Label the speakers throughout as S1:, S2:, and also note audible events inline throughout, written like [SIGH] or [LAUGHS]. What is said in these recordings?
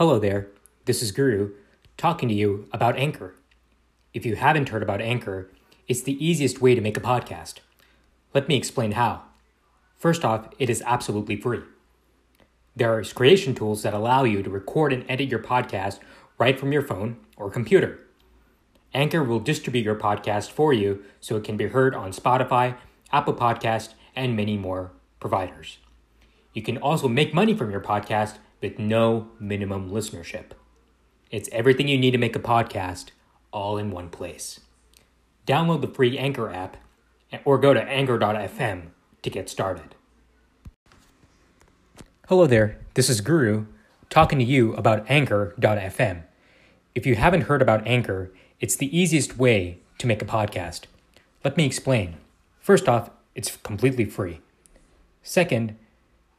S1: Hello there, this is Guru talking to you about Anchor. If you haven't heard about Anchor, it's the easiest way to make a podcast. Let me explain how. First off, it is absolutely free. There are creation tools that allow you to record and edit your podcast right from your phone or computer. Anchor will distribute your podcast for you so it can be heard on Spotify, Apple Podcast, and many more providers. You can also make money from your podcast with no minimum listenership. It's everything you need to make a podcast all in one place. Download the free Anchor app or go to anchor.fm to get started. Hello there, this is Guru talking to you about Anchor.fm. If you haven't heard about Anchor, it's the easiest way to make a podcast. Let me explain. First off, it's completely free. Second,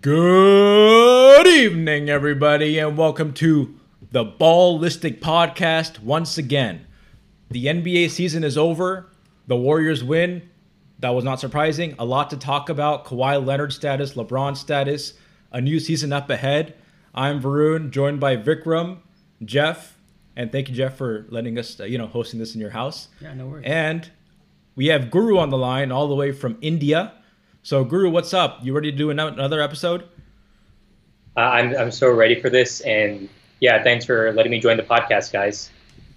S2: Good evening, everybody, and welcome to the Ballistic Podcast once again. The NBA season is over. The Warriors win. That was not surprising. A lot to talk about. Kawhi Leonard status, LeBron status, a new season up ahead. I'm Varun, joined by Vikram, Jeff, and thank you, Jeff, for letting us, uh, you know, hosting this in your house.
S3: Yeah, no worries.
S2: And we have Guru on the line, all the way from India. So, Guru, what's up? You ready to do another episode?
S4: Uh, I'm I'm so ready for this, and yeah, thanks for letting me join the podcast, guys.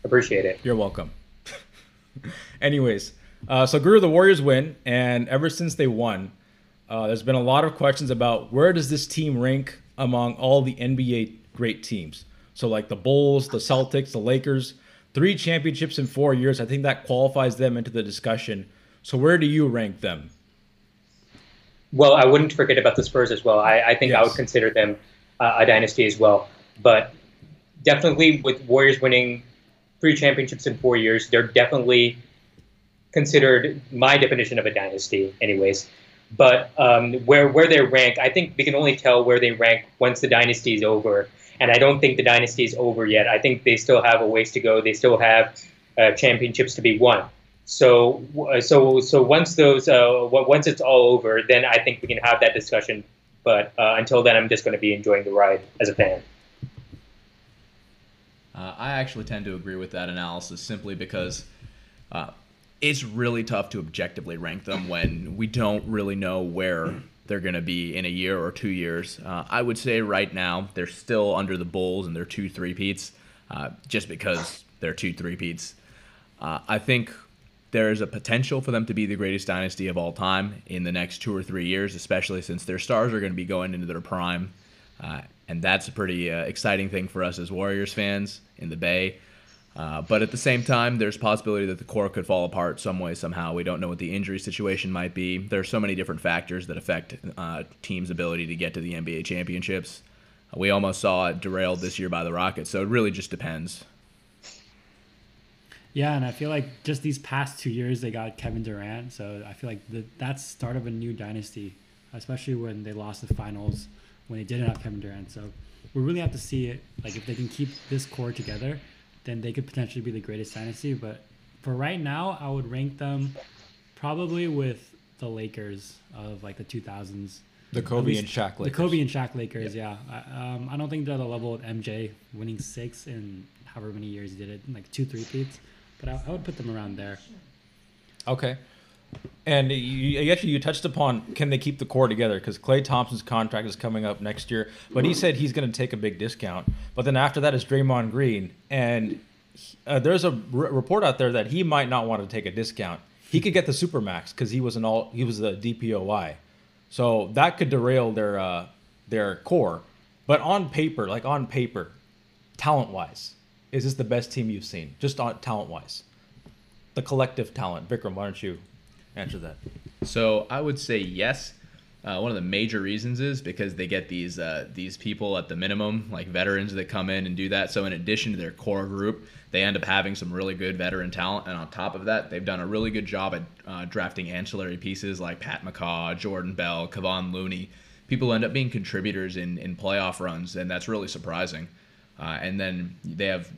S4: Appreciate it.
S2: You're welcome. [LAUGHS] Anyways, uh, so Guru, the Warriors win, and ever since they won, uh, there's been a lot of questions about where does this team rank among all the NBA great teams. So like the Bulls, the Celtics, the Lakers, three championships in four years. I think that qualifies them into the discussion. So where do you rank them?
S4: Well, I wouldn't forget about the Spurs as well. I, I think yes. I would consider them uh, a dynasty as well. But definitely with Warriors winning three championships in four years, they're definitely considered my definition of a dynasty, anyways. But um, where where they rank, I think we can only tell where they rank once the dynasty is over. And I don't think the dynasty is over yet. I think they still have a ways to go. They still have uh, championships to be won. So, uh, so, so once those, uh, once it's all over, then I think we can have that discussion. But uh, until then, I'm just going to be enjoying the ride as a fan.
S5: Uh, I actually tend to agree with that analysis simply because uh, it's really tough to objectively rank them when we don't really know where they're going to be in a year or two years. Uh, I would say right now they're still under the Bulls and they're two three peats, just because they're two three peats. I think there is a potential for them to be the greatest dynasty of all time in the next two or three years, especially since their stars are going to be going into their prime. Uh, and that's a pretty uh, exciting thing for us as Warriors fans in the Bay. Uh, but at the same time, there's possibility that the core could fall apart some way, somehow. We don't know what the injury situation might be. There are so many different factors that affect uh, teams' ability to get to the NBA championships. We almost saw it derailed this year by the Rockets, so it really just depends.
S3: Yeah, and I feel like just these past two years they got Kevin Durant, so I feel like the, that's start of a new dynasty, especially when they lost the finals when they didn't have Kevin Durant. So we really have to see it. Like if they can keep this core together, then they could potentially be the greatest dynasty. But for right now, I would rank them probably with the Lakers of like the 2000s.
S2: The Kobe and Shaq Lakers.
S3: The Kobe and Shaq Lakers, yeah. yeah. I, um, I don't think they're at the level of MJ winning six in however many years he did it, like two, three peats but I, I would put them around there.
S2: Okay. And you, actually, you touched upon can they keep the core together? Because Klay Thompson's contract is coming up next year, but he said he's going to take a big discount. But then after that is Draymond Green, and uh, there's a r- report out there that he might not want to take a discount. He could get the supermax because he was an all he was the DPOY, so that could derail their uh, their core. But on paper, like on paper, talent wise, is this the best team you've seen, just on talent wise? The collective talent. Vikram, why don't you answer that?
S5: So I would say yes. uh, one of the major reasons is because they get these uh, these people at the minimum, like veterans that come in and do that. So in addition to their core group, they end up having some really good veteran talent, and on top of that, they've done a really good job at uh, drafting ancillary pieces like Pat McCaw, Jordan Bell, Kevon Looney. People end up being contributors in in playoff runs, and that's really surprising. Uh, and then they have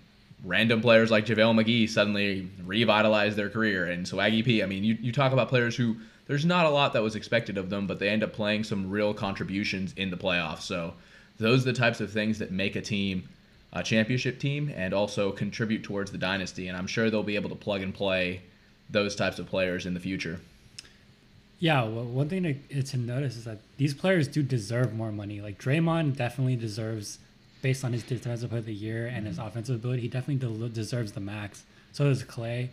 S5: random players like JaVale McGee suddenly revitalize their career, and so Swaggy P. I mean, you, you talk about players who there's not a lot that was expected of them, but they end up playing some real contributions in the playoffs. So those are the types of things that make a team a championship team and also contribute towards the dynasty. And I'm sure they'll be able to plug and play those types of players in the future.
S3: Yeah, well, one thing to, to notice is that these players do deserve more money. Like Draymond definitely deserves, based on his defensive player of the year and his offensive ability, he definitely deserves the max. So does Klay.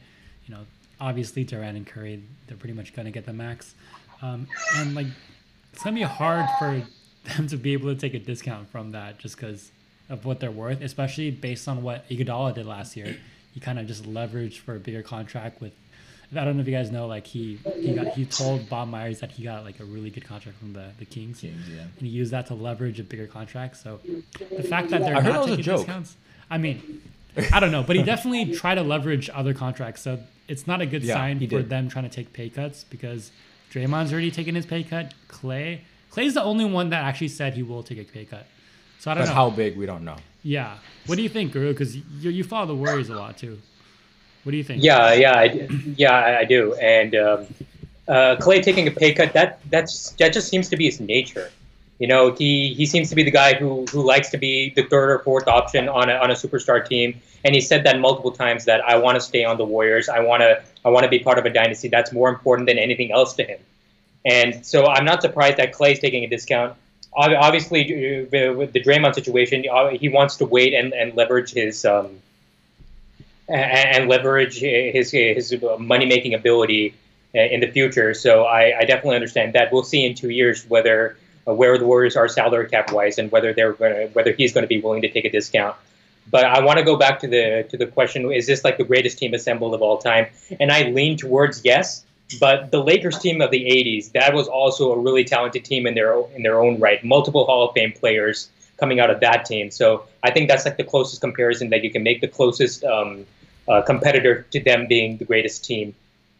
S3: You know, obviously Durant and Curry, they're pretty much gonna get the max. Um, and like, it's gonna be hard for them to be able to take a discount from that just because of what they're worth, especially based on what Iguodala did last year. He kind of just leveraged for a bigger contract with. I don't know if you guys know, like he he got he told Bob Myers that he got like a really good contract from the the Kings,
S5: Kings yeah.
S3: and he used that to leverage a bigger contract. So the fact that they're I not taking discounts, I mean, I don't know, but he definitely tried to leverage other contracts. So it's not a good yeah, sign for did. them trying to take pay cuts because Draymond's already taken his pay cut. Klay Klay's the only one that actually said he will take a pay cut. So I don't
S2: but
S3: know
S2: how big we don't know.
S3: Yeah, what do you think, Guru? Because you, you follow the Warriors a lot too. What do you think?
S4: Yeah, yeah, I, yeah, I do. And um, uh, Klay taking a pay cut that that's that just seems to be his nature. You know, he he seems to be the guy who who likes to be the third or fourth option on a on a superstar team, and he said that multiple times that I want to stay on the Warriors. I want to I want to be part of a dynasty. That's more important than anything else to him. And so I'm not surprised that Klay's taking a discount. Obviously, uh, with the Draymond situation, uh, he wants to wait and, and leverage his um, and leverage his his money making ability uh, in the future. So I, I definitely understand that. We'll see in two years whether uh, where the Warriors are salary cap wise and whether they're to, whether he's going to be willing to take a discount. But I want to go back to the to the question: Is this like the greatest team assembled of all time? And I lean towards yes. But the Lakers team of the '80s, that was also a really talented team in their in their own right. Multiple Hall of Fame players coming out of that team. So I think that's like the closest comparison that you can make. The closest um, uh, competitor to them being the greatest team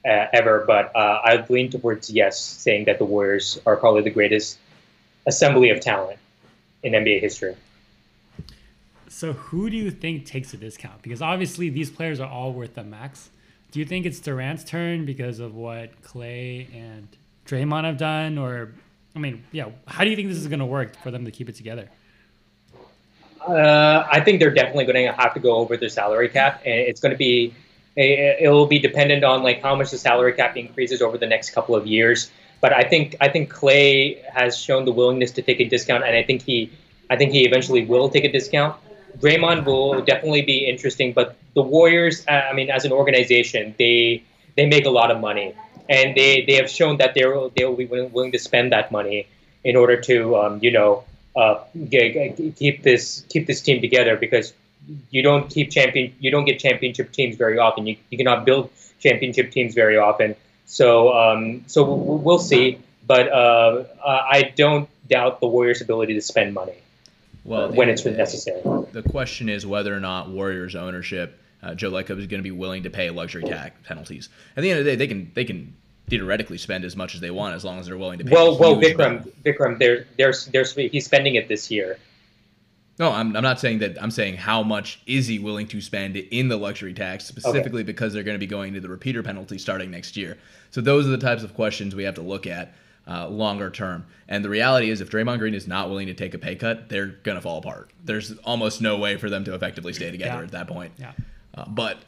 S4: uh, ever. But uh, I lean towards yes, saying that the Warriors are probably the greatest assembly of talent in NBA history.
S3: So who do you think takes a discount? Because obviously these players are all worth the max. Do you think it's Durant's turn because of what Klay and Draymond have done, or I mean, yeah, how do you think this is going to work for them to keep it together?
S4: Uh, I think they're definitely going to have to go over their salary cap, and it's going to be it will be dependent on like how much the salary cap increases over the next couple of years. But I think I think Klay has shown the willingness to take a discount, and I think he I think he eventually will take a discount. Draymond will definitely be interesting, but the Warriors, I mean, as an organization, they they make a lot of money, and they, they have shown that they will they will be willing to spend that money in order to um, you know uh, keep this keep this team together because you don't keep champion you don't get championship teams very often. You, you cannot build championship teams very often. So um, so we'll see, but uh, I don't doubt the Warriors' ability to spend money. Well, when it's necessary.
S5: The question is whether or not Warriors ownership, uh, Joe Lacob, is going to be willing to pay luxury tax penalties. At the end of the day, they can they can theoretically spend as much as they want as long as they're willing to pay.
S4: Well, well, Vikram, Vikram, there, there's, there's, he's spending it this year.
S5: No, I'm, I'm not saying that. I'm saying how much is he willing to spend in the luxury tax, specifically okay. because they're going to be going to the repeater penalty starting next year. So those are the types of questions we have to look at uh, longer term. And the reality is, if Draymond Green is not willing to take a pay cut, they're going to fall apart. There's almost no way for them to effectively stay together yeah. at that point.
S3: Yeah.
S5: Uh, but,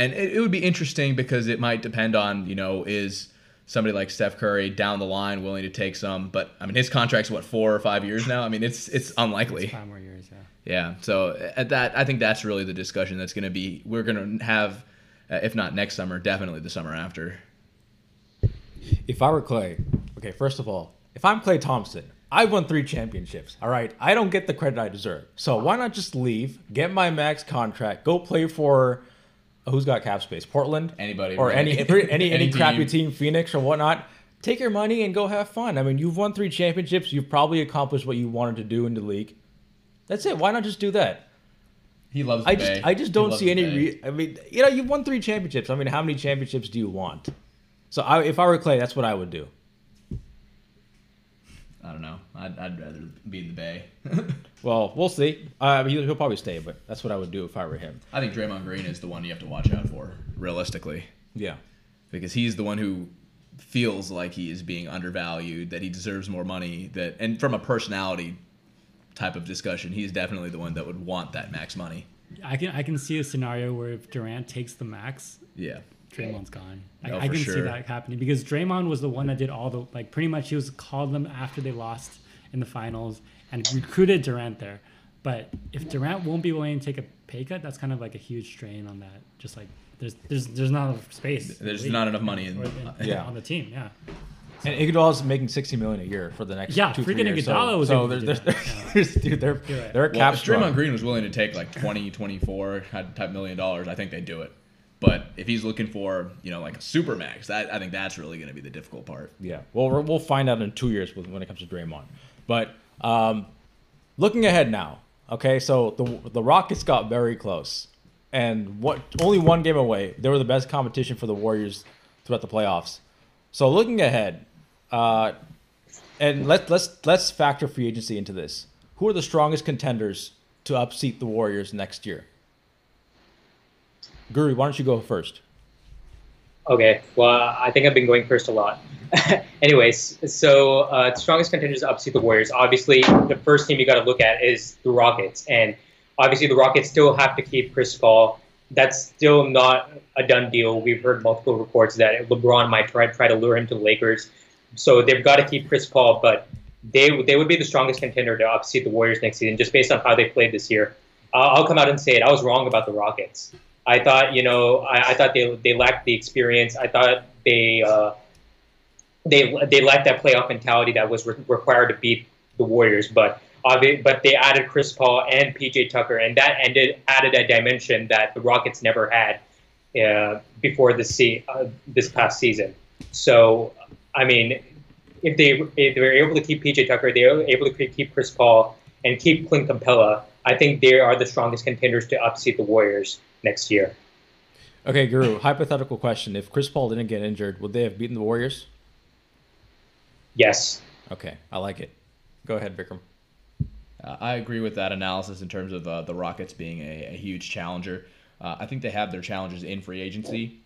S5: and it, it would be interesting because it might depend on, you know, is somebody like Steph Curry down the line willing to take some. But I mean, his contract's what four or five years now. I mean, it's it's unlikely.
S3: It's five more years, yeah.
S5: Yeah. So at that, I think that's really the discussion that's going to be. We're going to have, uh, if not next summer, definitely the summer after.
S2: If I were Klay, okay, first of all, if I'm Klay Thompson, I've won three championships. All right, I don't get the credit I deserve. So why not just leave, get my max contract, go play for who's got cap space? Portland,
S5: anybody,
S2: or any [LAUGHS] any any, any crappy team, Phoenix or whatnot. take your money and go have fun. I mean, you've won three championships. You've probably accomplished what you wanted to do in the league. That's it. Why not just do that?
S5: He loves.
S2: I just, I just don't see any. Re- I mean, you know, you've won three championships. I mean, how many championships do you want? So, I, if I were Klay, that's what I would do.
S5: I don't know. I'd, I'd rather be in the Bay. [LAUGHS]
S2: well, we'll see. Uh, he'll, he'll probably stay, but that's what I would do if I were him.
S5: I think Draymond Green is the one you have to watch out for, realistically.
S2: Yeah,
S5: because he's the one who feels like he is being undervalued, that he deserves more money, that and from a personality type of discussion, he's definitely the one that would want that max money.
S3: I can I can see a scenario where if Durant takes the max,
S5: yeah,
S3: Draymond's gone. I,
S5: oh,
S3: I can
S5: sure.
S3: see that happening because Draymond was the one that did all the like pretty much he was called them after they lost in the finals and recruited Durant there. But if Durant won't be willing to take a pay cut, that's kind of like a huge strain on that. Just like there's there's there's not enough space.
S5: There's not enough money in,
S3: in,
S2: yeah.
S3: on the team. Yeah.
S2: And Iguodala's making sixty million a year for the next
S3: yeah.
S2: two,
S3: freaking
S2: years.
S3: Iguodala
S2: so,
S3: was
S2: so
S3: able
S2: there's,
S3: to
S2: there's,
S3: do
S2: there's, [LAUGHS] there's, dude, they're
S3: You're right.
S2: they're a
S5: well,
S2: cap
S5: if. Draymond Green was willing to take like 20, 24 type million dollars, I think they'd do it. But if he's looking for you know like a super max, that I think that's really going to be the difficult part.
S2: Yeah. Well, we'll find out in two years when it comes to Draymond. But um, looking ahead now, okay. So the the Rockets got very close, and what only one game away. They were the best competition for the Warriors throughout the playoffs. So looking ahead, uh, and let's let's let's factor free agency into this. Who are the strongest contenders to upseat the Warriors next year? Guru, why don't you go first?
S4: Okay, well, I think I've been going first a lot. [LAUGHS] Anyways, so uh, strongest contenders up to the Warriors. Obviously, the first team you got to look at is the Rockets, and obviously the Rockets still have to keep Chris Paul. That's still not a done deal. We've heard multiple reports that LeBron might try try to lure him to the Lakers, so they've got to keep Chris Paul. But they they would be the strongest contender to upseat the Warriors next season, just based on how they played this year. Uh, I'll come out and say it. I was wrong about the Rockets. I thought, you know, I, I thought they they lacked the experience. I thought they uh, they they lacked that playoff mentality that was re- required to beat the Warriors. But but they added Chris Paul and PJ Tucker, and that ended added a dimension that the Rockets never had uh, before this se- uh, this past season. So, I mean, if they if they were able to keep PJ Tucker, they were able to keep Chris Paul and keep Clint Capela. I think they are the strongest contenders to upseat the Warriors next year.
S2: Okay, Guru, hypothetical question. If Chris Paul didn't get injured, would they have beaten the Warriors?
S4: Yes.
S2: Okay, I like it. Go ahead, Vikram.
S5: Uh, I agree with that analysis in terms of uh, the Rockets being a, a huge challenger. Uh, I think they have their challenges in free agency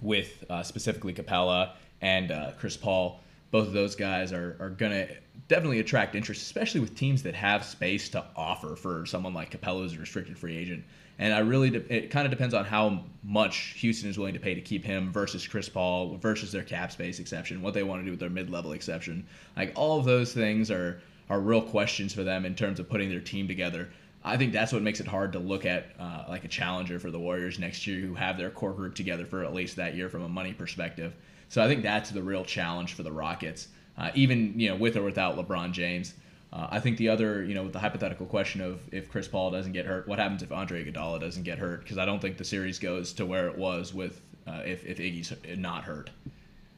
S5: with uh, specifically Capela and uh, Chris Paul. Both of those guys are, are going to definitely attract interest, especially with teams that have space to offer for someone like Capela who's a restricted free agent. And I really, de- it kind of depends on how much Houston is willing to pay to keep him versus Chris Paul versus their cap space exception, what they want to do with their mid level exception. Like all of those things are are real questions for them in terms of putting their team together. I think that's what makes it hard to look at uh, like a challenger for the Warriors next year who have their core group together for at least that year from a money perspective. So I think that's the real challenge for the Rockets, uh, even you know with or without LeBron James. Uh, I think the other, you know, with the hypothetical question of if Chris Paul doesn't get hurt, what happens if Andre Iguodala doesn't get hurt? Because I don't think the series goes to where it was with uh, if if Iggy's not hurt.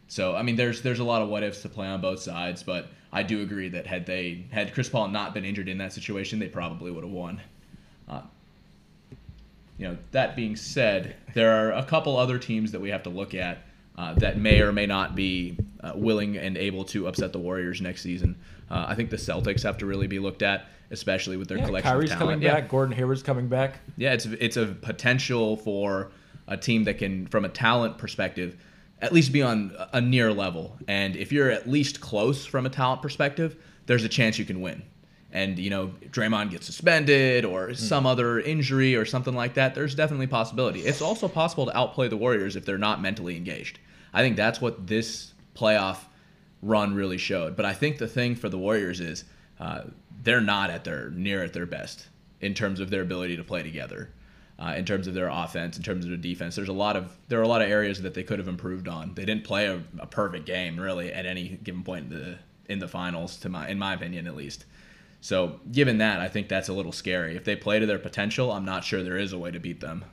S5: So I mean, there's there's a lot of what ifs to play on both sides, but I do agree that had they had Chris Paul not been injured in that situation, they probably would have won. Uh, you know, that being said, there are a couple other teams that we have to look at uh, that may or may not be uh, willing and able to upset the Warriors next season. Uh, I think the Celtics have to really be looked at, especially with their
S2: yeah,
S5: collection
S2: Kyrie's
S5: of talent.
S2: coming
S5: yeah.
S2: back. Gordon Hayward's coming back.
S5: Yeah, it's it's a potential for a team that can, from a talent perspective, at least be on a near level. And if you're at least close from a talent perspective, there's a chance you can win. And you know, Draymond gets suspended or some mm. other injury or something like that. There's definitely possibility. It's also possible to outplay the Warriors if they're not mentally engaged. I think that's what this playoff run really showed. But I think the thing for the Warriors is uh, they're not at their near at their best in terms of their ability to play together uh, in terms of their offense, in terms of their defense. There's a lot of there are a lot of areas that they could have improved on. They didn't play a, a perfect game really at any given point in the in the finals, to my in my opinion at least. So given that, I think that's a little scary. If they play to their potential, I'm not sure there is a way to beat them.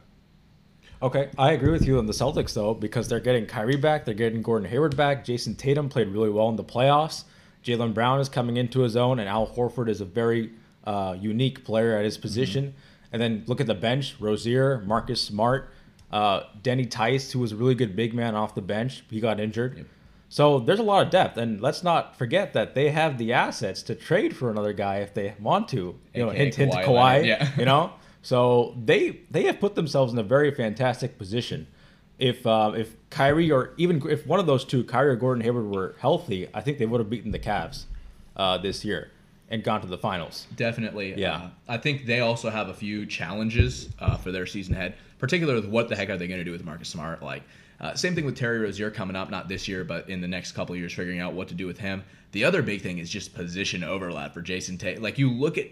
S2: Okay, I agree with you on the Celtics though because they're getting Kyrie back, they're getting Gordon Hayward back. Jayson Tatum played really well in the playoffs. Jaylen Brown is coming into his own, and Al Horford is a very uh, unique player at his position. Mm-hmm. And then look at the bench: Rozier, Marcus Smart, uh, Danny Theis, who was a really good big man off the bench. He got injured. Yep. So there's a lot of depth, and let's not forget that they have the assets to trade for another guy if they want to. You know, hint, hint, Kawhi, Kawhi yeah. you know, [LAUGHS] so they they have put themselves in a very fantastic position. If uh, if Kyrie or even if one of those two, Kyrie or Gordon Hayward, were healthy, I think they would have beaten the Cavs uh, this year and gone to the finals.
S5: Definitely.
S2: Yeah.
S5: Uh, I think they also have a few challenges uh, for their season ahead, particularly with what the heck are they going to do with Marcus Smart? Like, uh, same thing with Terry Rozier coming up, not this year, but in the next couple years, figuring out what to do with him. The other big thing is just position overlap for Jason Tate. Like, you look at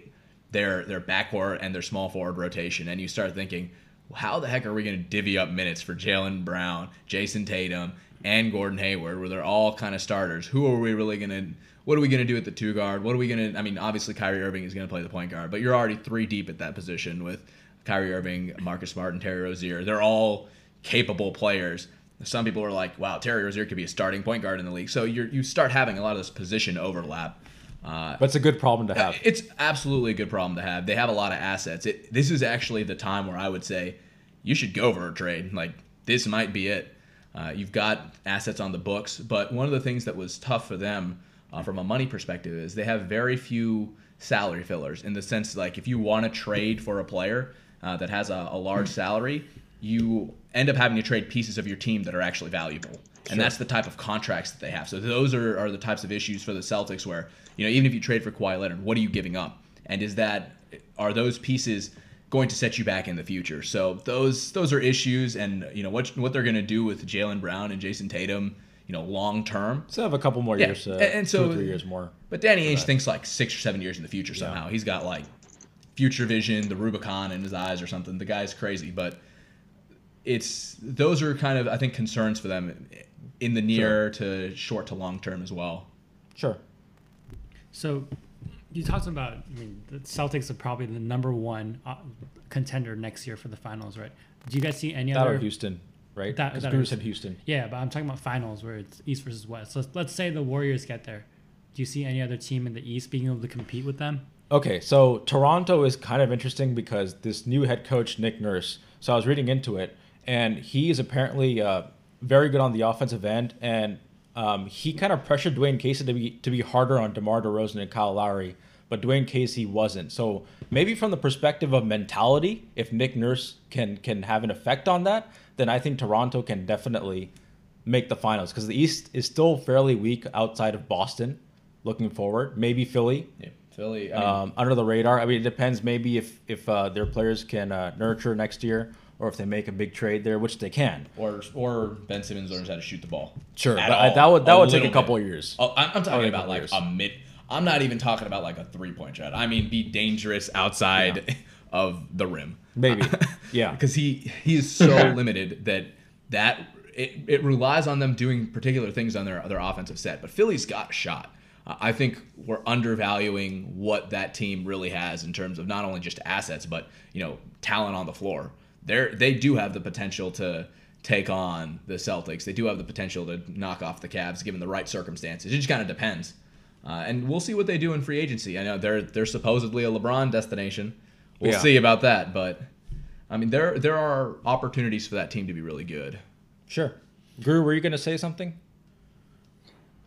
S5: their their backcourt and their small forward rotation, and you start thinking, how the heck are we going to divvy up minutes for Jaylen Brown, Jayson Tatum, and Gordon Hayward, where they're all kind of starters? Who are we really going to? What are we going to do at the two guard? What are we going to? I mean, obviously Kyrie Irving is going to play the point guard, but you're already three deep at that position with Kyrie Irving, Marcus Smart, and Terry Rozier. They're all capable players. Some people are like, "Wow, Terry Rozier could be a starting point guard in the league." So you you start having a lot of this position overlap
S2: uh, but it's a good problem to have.
S5: It's absolutely a good problem to have. They have a lot of assets. It, this is actually the time where I would say you should go for a trade. Like this might be it. Uh, you've got assets on the books, but one of the things that was tough for them uh, from a money perspective is they have very few salary fillers in the sense like if you want to trade for a player uh, that has a, a large salary, you end up having to trade pieces of your team that are actually valuable. And that's the type of contracts that they have. So those are, are the types of issues for the Celtics where you know, even if you trade for Kawhi Leonard, what are you giving up? And is that are those pieces going to set you back in the future? So those those are issues, and you know what what they're going to do with Jaylen Brown and Jayson Tatum. You know, long term.
S2: So have a couple more yeah. years, uh, and, so two or three years more.
S5: But Danny Ainge thinks like six or seven years in the future somehow. Yeah. He's got like future vision, the Rubicon in his eyes or something. The guy's crazy, but it's those are kind of I think concerns for them in the near sure. to short to long term as well.
S2: Sure.
S3: So you talked about, I mean, the Celtics are probably the number one uh, contender next year for the finals, right? Do you guys see any
S2: that
S3: other?
S2: Houston, right? That, that Bruce said Houston.
S3: Yeah, but I'm talking about finals where it's East versus West. So let's say the Warriors get there. Do you see any other team in the East being able to compete with them?
S2: Okay, so Toronto is kind of interesting because this new head coach Nick Nurse. So I was reading into it, and he is apparently uh, very good on the offensive end, and um, he kind of pressured Dwane Casey to be to be harder on DeMar DeRozan and Kyle Lowry, but Dwane Casey wasn't. So maybe from the perspective of mentality, if Nick Nurse can can have an effect on that, then I think Toronto can definitely make the finals because the East is still fairly weak outside of Boston. Looking forward, maybe Philly.
S5: Yeah, Philly
S2: I mean, um, under the radar. I mean, it depends. Maybe if if uh, their players can uh, nurture next year or if they make a big trade there, which they can.
S5: Or or Ben Simmons learns how to shoot the ball.
S2: Sure, but I, that would that a would take a couple of years.
S5: Oh, I'm, I'm talking about like years. a mid. I'm not even talking about like a three point shot. I mean, be dangerous outside yeah. [LAUGHS] of the rim.
S2: Maybe, [LAUGHS] yeah,
S5: because he he is so [LAUGHS] limited that that it, it relies on them doing particular things on their their offensive set. But Philly's got a shot. I think we're undervaluing what that team really has in terms of not only just assets, but you know talent on the floor they're they do have the potential to take on the Celtics. They do have the potential to knock off the Cavs given the right circumstances. It just kind of depends. Uh, and we'll see what they do in free agency. I know they're they're supposedly a LeBron destination. We'll yeah. see about that, but I mean there there are opportunities for that team to be really good.
S2: Sure. Guru, were you going to say something?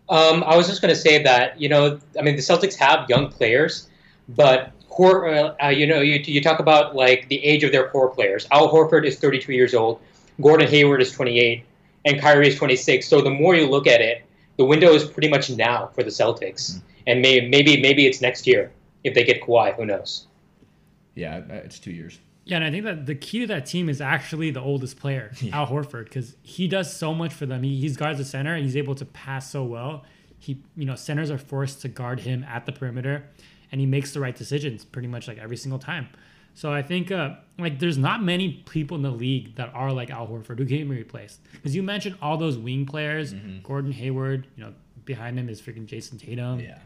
S4: Um, I was just going to say that you know, I mean, the Celtics have young players, but core, uh, uh, you know, you, you talk about like the age of their core players. Al Horford is 32 years old, Gordon Hayward is 28, and Kyrie is 26. So the more you look at it, the window is pretty much now for the Celtics, mm-hmm. and maybe maybe maybe it's next year if they get Kawhi. Who knows?
S5: Yeah, uh, it's two years.
S3: Yeah, and I think that the key to that team is actually the oldest player, [LAUGHS] yeah. Al Horford, because he does so much for them. He, he's guards the center, and he's able to pass so well. He, you know, centers are forced to guard him at the perimeter and he makes the right decisions pretty much like every single time. So I think uh, like there's not many people in the league that are like Al Horford who can be replaced. Because you mentioned all those wing players, mm-hmm. Gordon Hayward, you know, behind him is freaking Jayson Tatum,
S5: yeah.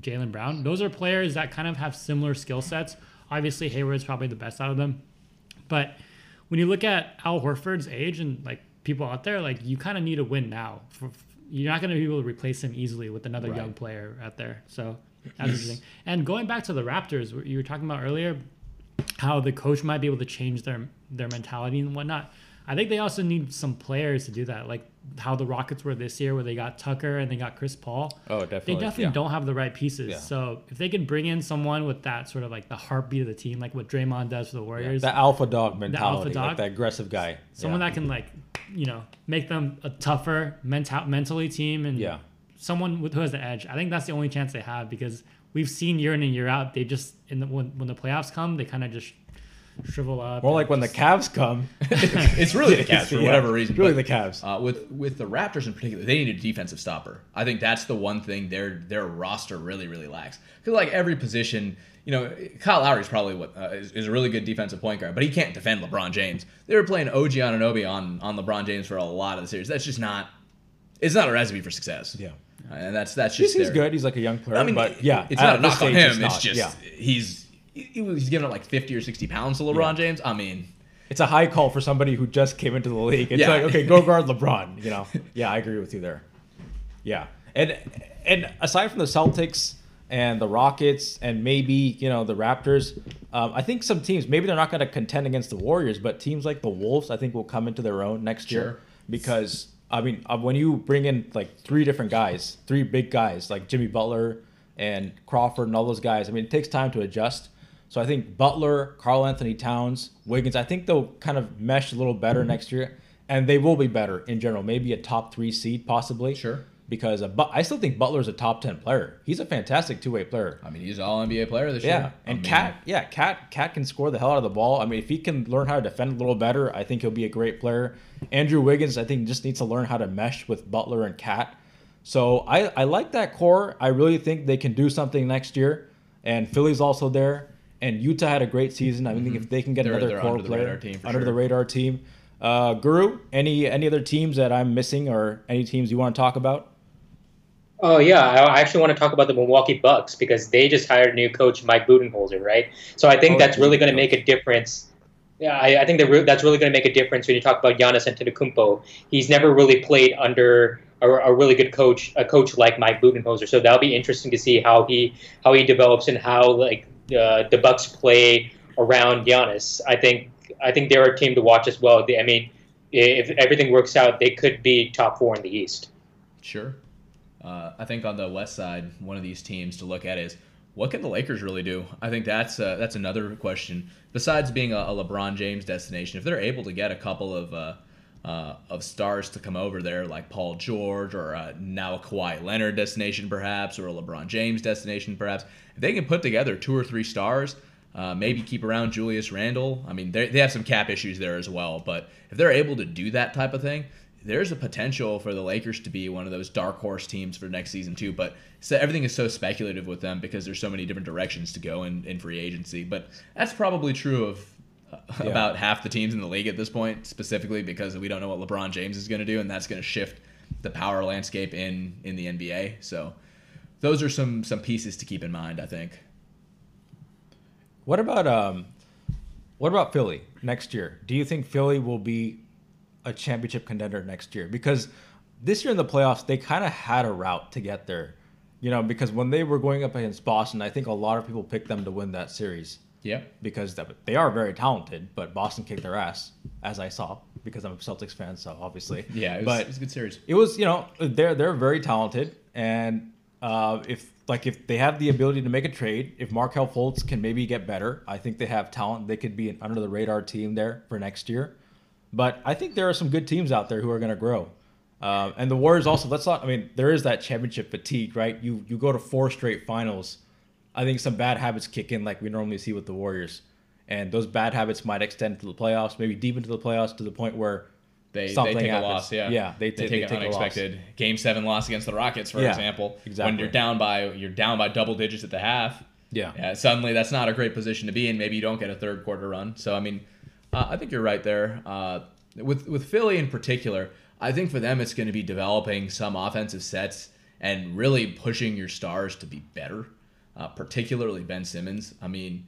S3: Jaylen Brown. Those are players that kind of have similar skill sets. Obviously, Hayward is probably the best out of them, but when you look at Al Horford's age and like people out there, like you kind of need to win now. For, you're not going to be able to replace him easily with another
S2: Right.
S3: young player out there. So that's interesting. And going back to the Raptors, you were talking about earlier, how the coach might be able to change their their mentality and whatnot. I think they also need some players to do that, like how the Rockets were this year, where they got Tucker and they got Chris Paul.
S2: Oh, definitely.
S3: They definitely
S2: yeah.
S3: don't have the right pieces.
S2: Yeah.
S3: So if they can bring in someone with that sort of like the heartbeat of the team, like what Draymond does for the Warriors,
S2: That alpha dog mentality, the alpha
S3: dog.
S2: like that aggressive guy.
S3: someone
S2: yeah.
S3: that can like, you know, make them a tougher mental mentally team and
S2: Yeah.
S3: Someone with, who has the edge. I think that's the only chance they have because we've seen year in and year out they just in the when, when the playoffs come they kind of just shrivel up.
S2: More like when the
S3: just-
S2: Cavs come. [LAUGHS]
S5: it's really the Cavs for [LAUGHS]
S2: Yeah,
S5: whatever reason.
S2: Really
S5: but,
S2: the Cavs.
S5: Uh, with with the Raptors in particular, they need a defensive stopper. I think that's the one thing their their roster really really lacks. Because like every position, you know, Kyle Lowry is probably what uh, is, is a really good defensive point guard, but he can't defend LeBron James. They were playing OG Anunoby on on LeBron James for a lot of the series. That's just not. It's not a recipe for success.
S2: Yeah.
S5: And that's that's just
S2: he's
S5: their-
S2: good. He's like a young player.
S5: I mean,
S2: but yeah,
S5: it's not a knock on him. It's, just
S2: yeah.
S5: he's he, he's giving up like fifty or sixty pounds to LeBron
S2: Yeah.
S5: James. I mean,
S2: It's a high call for somebody who just came into the league. It's
S5: Yeah.
S2: like, okay, go [LAUGHS] guard LeBron. You know, yeah, I agree with you there. Yeah, and and aside from the Celtics and the Rockets and maybe you know the Raptors, um, I think some teams maybe they're not going to contend against the Warriors, but teams like the Wolves I think will come into their own next
S5: Sure.
S2: year because I mean uh, when you bring in like three different guys, three big guys like Jimmy Butler and Crawford and all those guys, I mean it takes time to adjust. So I think Butler, Karl-Anthony Towns, Wiggins, I think they'll kind of mesh a little better next year, and they will be better in general. Maybe a top three seed possibly.
S5: Sure.
S2: Because but I still think Butler's a top ten player. He's a fantastic two way player.
S5: I mean, he's an All NBA player this
S2: Yeah,
S5: year. I
S2: and
S5: mean,
S2: Cat, yeah, Cat, Cat can score the hell out of the ball. I mean, if he can learn how to defend a little better, I think he'll be a great player. Andrew Wiggins, I think, just needs to learn how to mesh with Butler and Cat. So I, I like that core. I really think they can do something next year. And Philly's also there. And Utah had a great season. I think if they can get
S5: Mm-hmm. They're-
S2: another
S5: they're
S2: core
S5: under the
S2: player
S5: radar team for
S2: under the radar team, uh, Guru, any any other teams that I'm missing or any teams you want to talk about?
S4: Oh yeah, I actually want to talk about the Milwaukee Bucks because they just hired a new coach Mike Budenholzer, right? So I think
S2: Oh,
S4: that's really going to make a difference. Yeah, I, I think that re- that's really going to make a difference when you talk about Giannis Antetokounmpo. He's never really played under a, a really good coach, a coach like Mike Budenholzer. So that'll be interesting to see how he how he develops and how like uh, the Bucks play around Giannis. I think I think they're a team to watch as well. They, I mean, if everything works out, they could be top four in the East.
S5: Sure. Uh, I think on the West side, one of these teams to look at is what can the Lakers really do? I think that's uh, that's another question. Besides being a, a LeBron James destination, if they're able to get a couple of uh, uh, of stars to come over there, like Paul George or uh, now a Kawhi Leonard destination, perhaps, or a LeBron James destination, perhaps, if they can put together two or three stars, uh, maybe keep around Julius Randle. I mean, they they have some cap issues there as well, but if they're able to do that type of thing, there's a potential for the Lakers to be one of those dark horse teams for next season too. But so everything is so speculative with them because there's so many different directions to go in, in free agency. But that's probably true of uh, [LAUGHS]
S2: Yeah.
S5: about half the teams in the league at this point, specifically because we don't know what LeBron James is going to do, and that's going to shift the power landscape in in the NBA. So those are some some pieces to keep in mind. I think.
S2: What about um, what about Philly next year? Do you think Philly will be a championship contender next year? Because this year in the playoffs, they kind of had a route to get there. You know, because when they were going up against Boston, I think a lot of people picked them to win that series
S5: Yeah.
S2: because they are very talented. But Boston kicked their ass, as I saw, because I'm a Celtics fan, so obviously.
S5: Yeah. It was,
S2: but
S5: it was a good series.
S2: it was you know they're they're very talented and uh, if like if they have the ability to make a trade if Markelle Fultz can maybe get better I think they have talent they could be an under the radar team there for next year but I think there are some good teams out there who are going to grow uh, and the Warriors also let's not I mean there is that championship fatigue right you you go to four straight finals I think some bad habits kick in like we normally see with the Warriors and those bad habits might extend to the playoffs maybe deep into the playoffs to the point where
S5: They, they take
S2: happens.
S5: a loss, yeah.
S2: Yeah, they
S5: they, take
S2: they
S5: an
S2: take
S5: unexpected game seven loss against the Rockets, for
S2: Yeah,
S5: example.
S2: exactly.
S5: When you're down by you're down by double digits at the half.
S2: Yeah.
S5: Yeah. Suddenly, that's not a great position to be in. Maybe you don't get a third quarter run. So I mean, uh, I think you're right there. Uh, with with Philly in particular, I think for them it's going to be developing some offensive sets and really pushing your stars to be better. Uh, particularly Ben Simmons. I mean,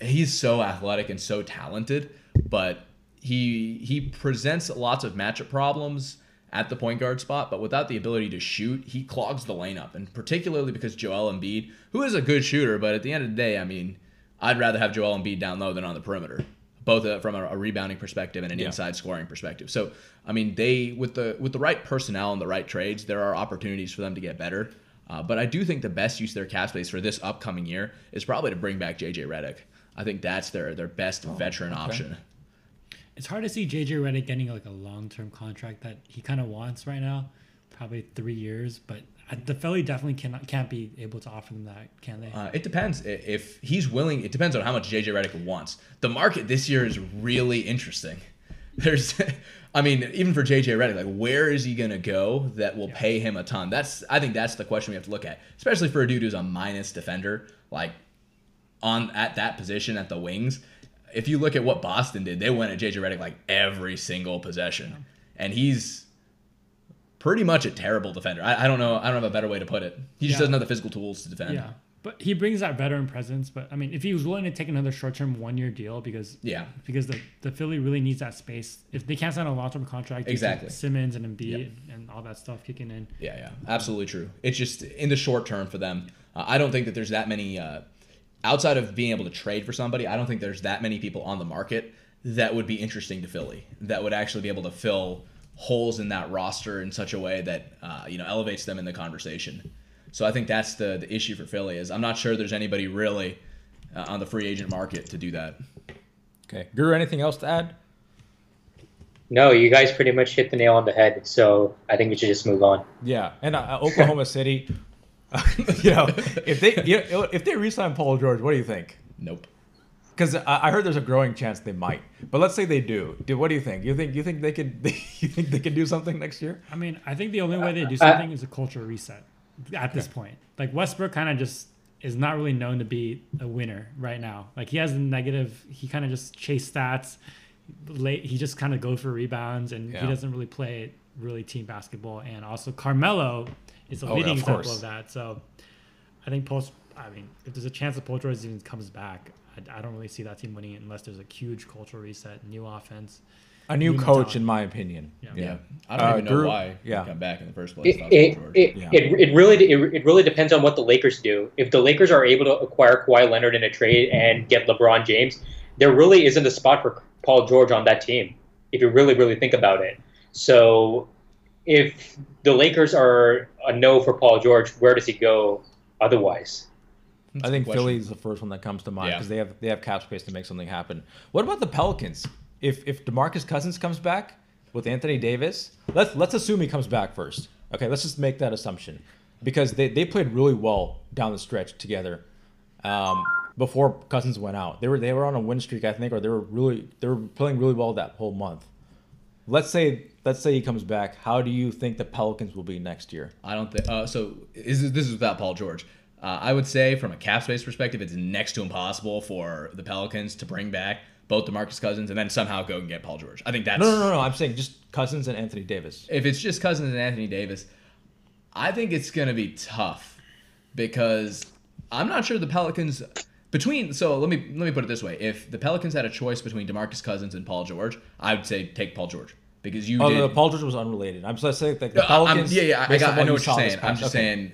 S5: he's so athletic and so talented, but he he presents lots of matchup problems at the point guard spot, but without the ability to shoot, he clogs the lane up. And particularly because Joel Embiid, who is a good shooter, but at the end of the day, I mean, I'd rather have Joel Embiid down low than on the perimeter, both uh, from a, a, rebounding perspective and an yeah. inside scoring perspective. So, I mean, they with the with the right personnel and the right trades, there are opportunities for them to get better. Uh, but I do think the best use of their cap space for this upcoming year is probably to bring back JJ Redick. I think that's their their best oh, veteran okay. option.
S3: It's hard to see JJ Redick getting like a long term contract that he kind of wants right now, probably three years. But the Philly definitely cannot can't be able to offer them that, can they?
S5: Uh, it depends if he's willing. It depends on how much JJ Redick wants. The market this year is really interesting. [LAUGHS] There's, [LAUGHS] I mean, even for JJ Redick, like where is he gonna go that will yeah. pay him a ton? That's I think that's the question we have to look at, especially for a dude who's a minus defender. Like on at that position at the wings. If you look at what Boston did, they went at JJ Redick like every single possession, and he's pretty much a terrible defender. I, I, don't know. I don't have a better way to put it. He just yeah. doesn't have the physical tools to defend.
S3: Yeah. But he brings that veteran presence. But I mean, if he was willing to take another short term one year deal because
S5: yeah,
S3: because the, the Philly really needs that space. If they can't sign a long term contract,
S5: exactly
S3: Simmons and Embiid yep. and all that stuff kicking in.
S5: Yeah, yeah, absolutely true. It's just in the short term for them. Uh, I don't think that there's that many uh, outside of being able to trade for somebody, I don't think there's that many people on the market that would be interesting to Philly that would actually be able to fill holes in that roster in such a way that uh, you know elevates them in the conversation. So I think that's the the issue for Philly is I'm not sure there's anybody really uh, on the free agent market to do that.
S2: Okay, Guru, anything else to add?
S4: No, you guys pretty much hit the nail on the head. So I think we should just move on.
S2: Yeah, and uh, Oklahoma City [LAUGHS] you know, if they you know, if they resign Paul George, what do you think?
S5: Nope.
S2: Because I heard there's a growing chance they might, but let's say they do. do What do you think? You think you think they could? [LAUGHS] you think they could do something next year?
S3: I mean, I think the only way they do uh, uh, something is a culture reset. At this point, like Westbrook, kind of just is not really known to be a winner right now. Like he has a negative. He kind of just chase stats. Late, he just kind of go for rebounds, and yeah. he doesn't really play really team basketball. And also Carmelo is a oh, leading example course. of that. So I think post. I mean, if there's a chance that Paul George even comes back, I, I, don't really see that team winning it unless there's a huge cultural reset, new offense.
S2: A new, new coach, in my opinion.
S5: Yeah, yeah. I don't uh, even know Drew, why yeah. he come back in the first place.
S4: It, it, it, yeah. it, it, really it, it really depends on what the Lakers do. If the Lakers are able to acquire Kawhi Leonard in a trade and get LeBron James, there really isn't a spot for Paul George on that team. If you really really think about it, so if the Lakers are a no for Paul George, where does he go otherwise?
S2: That's I think Philly is the first one that comes to mind because yeah. they have they have cap space to make something happen. What about the Pelicans? If if DeMarcus Cousins comes back with Anthony Davis, let's let's assume he comes back first. Okay, let's just make that assumption because they, they played really well down the stretch together um, before Cousins went out. They were they were on a win streak, I think, or they were really they were playing really well that whole month. Let's say let's say he comes back. How do you think the Pelicans will be next year?
S5: I don't think. Uh, so is this is without Paul George? Uh, I would say from a cap space perspective, it's next to impossible for the Pelicans to bring back both DeMarcus Cousins and then somehow go and get Paul George. I think that's
S2: no, no, no, no. I'm saying just Cousins and Anthony Davis.
S5: If it's just Cousins and Anthony Davis, I think it's gonna be tough because I'm not sure the Pelicans between. So let me let me put it this way: if the Pelicans had a choice between DeMarcus Cousins and Paul George, I would say take Paul George because you.
S2: Oh,
S5: did,
S2: no, Paul George was unrelated. I'm just saying like the Pelicans.
S5: yeah, yeah, I, got, I know what you're saying. I'm just okay. saying.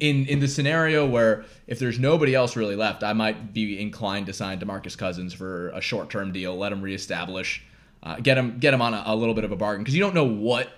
S5: In, in the scenario where if there's nobody else really left, I might be inclined to sign Demarcus Cousins for a short term deal, let him reestablish, uh, get him get him on a, a little bit of a bargain because you don't know what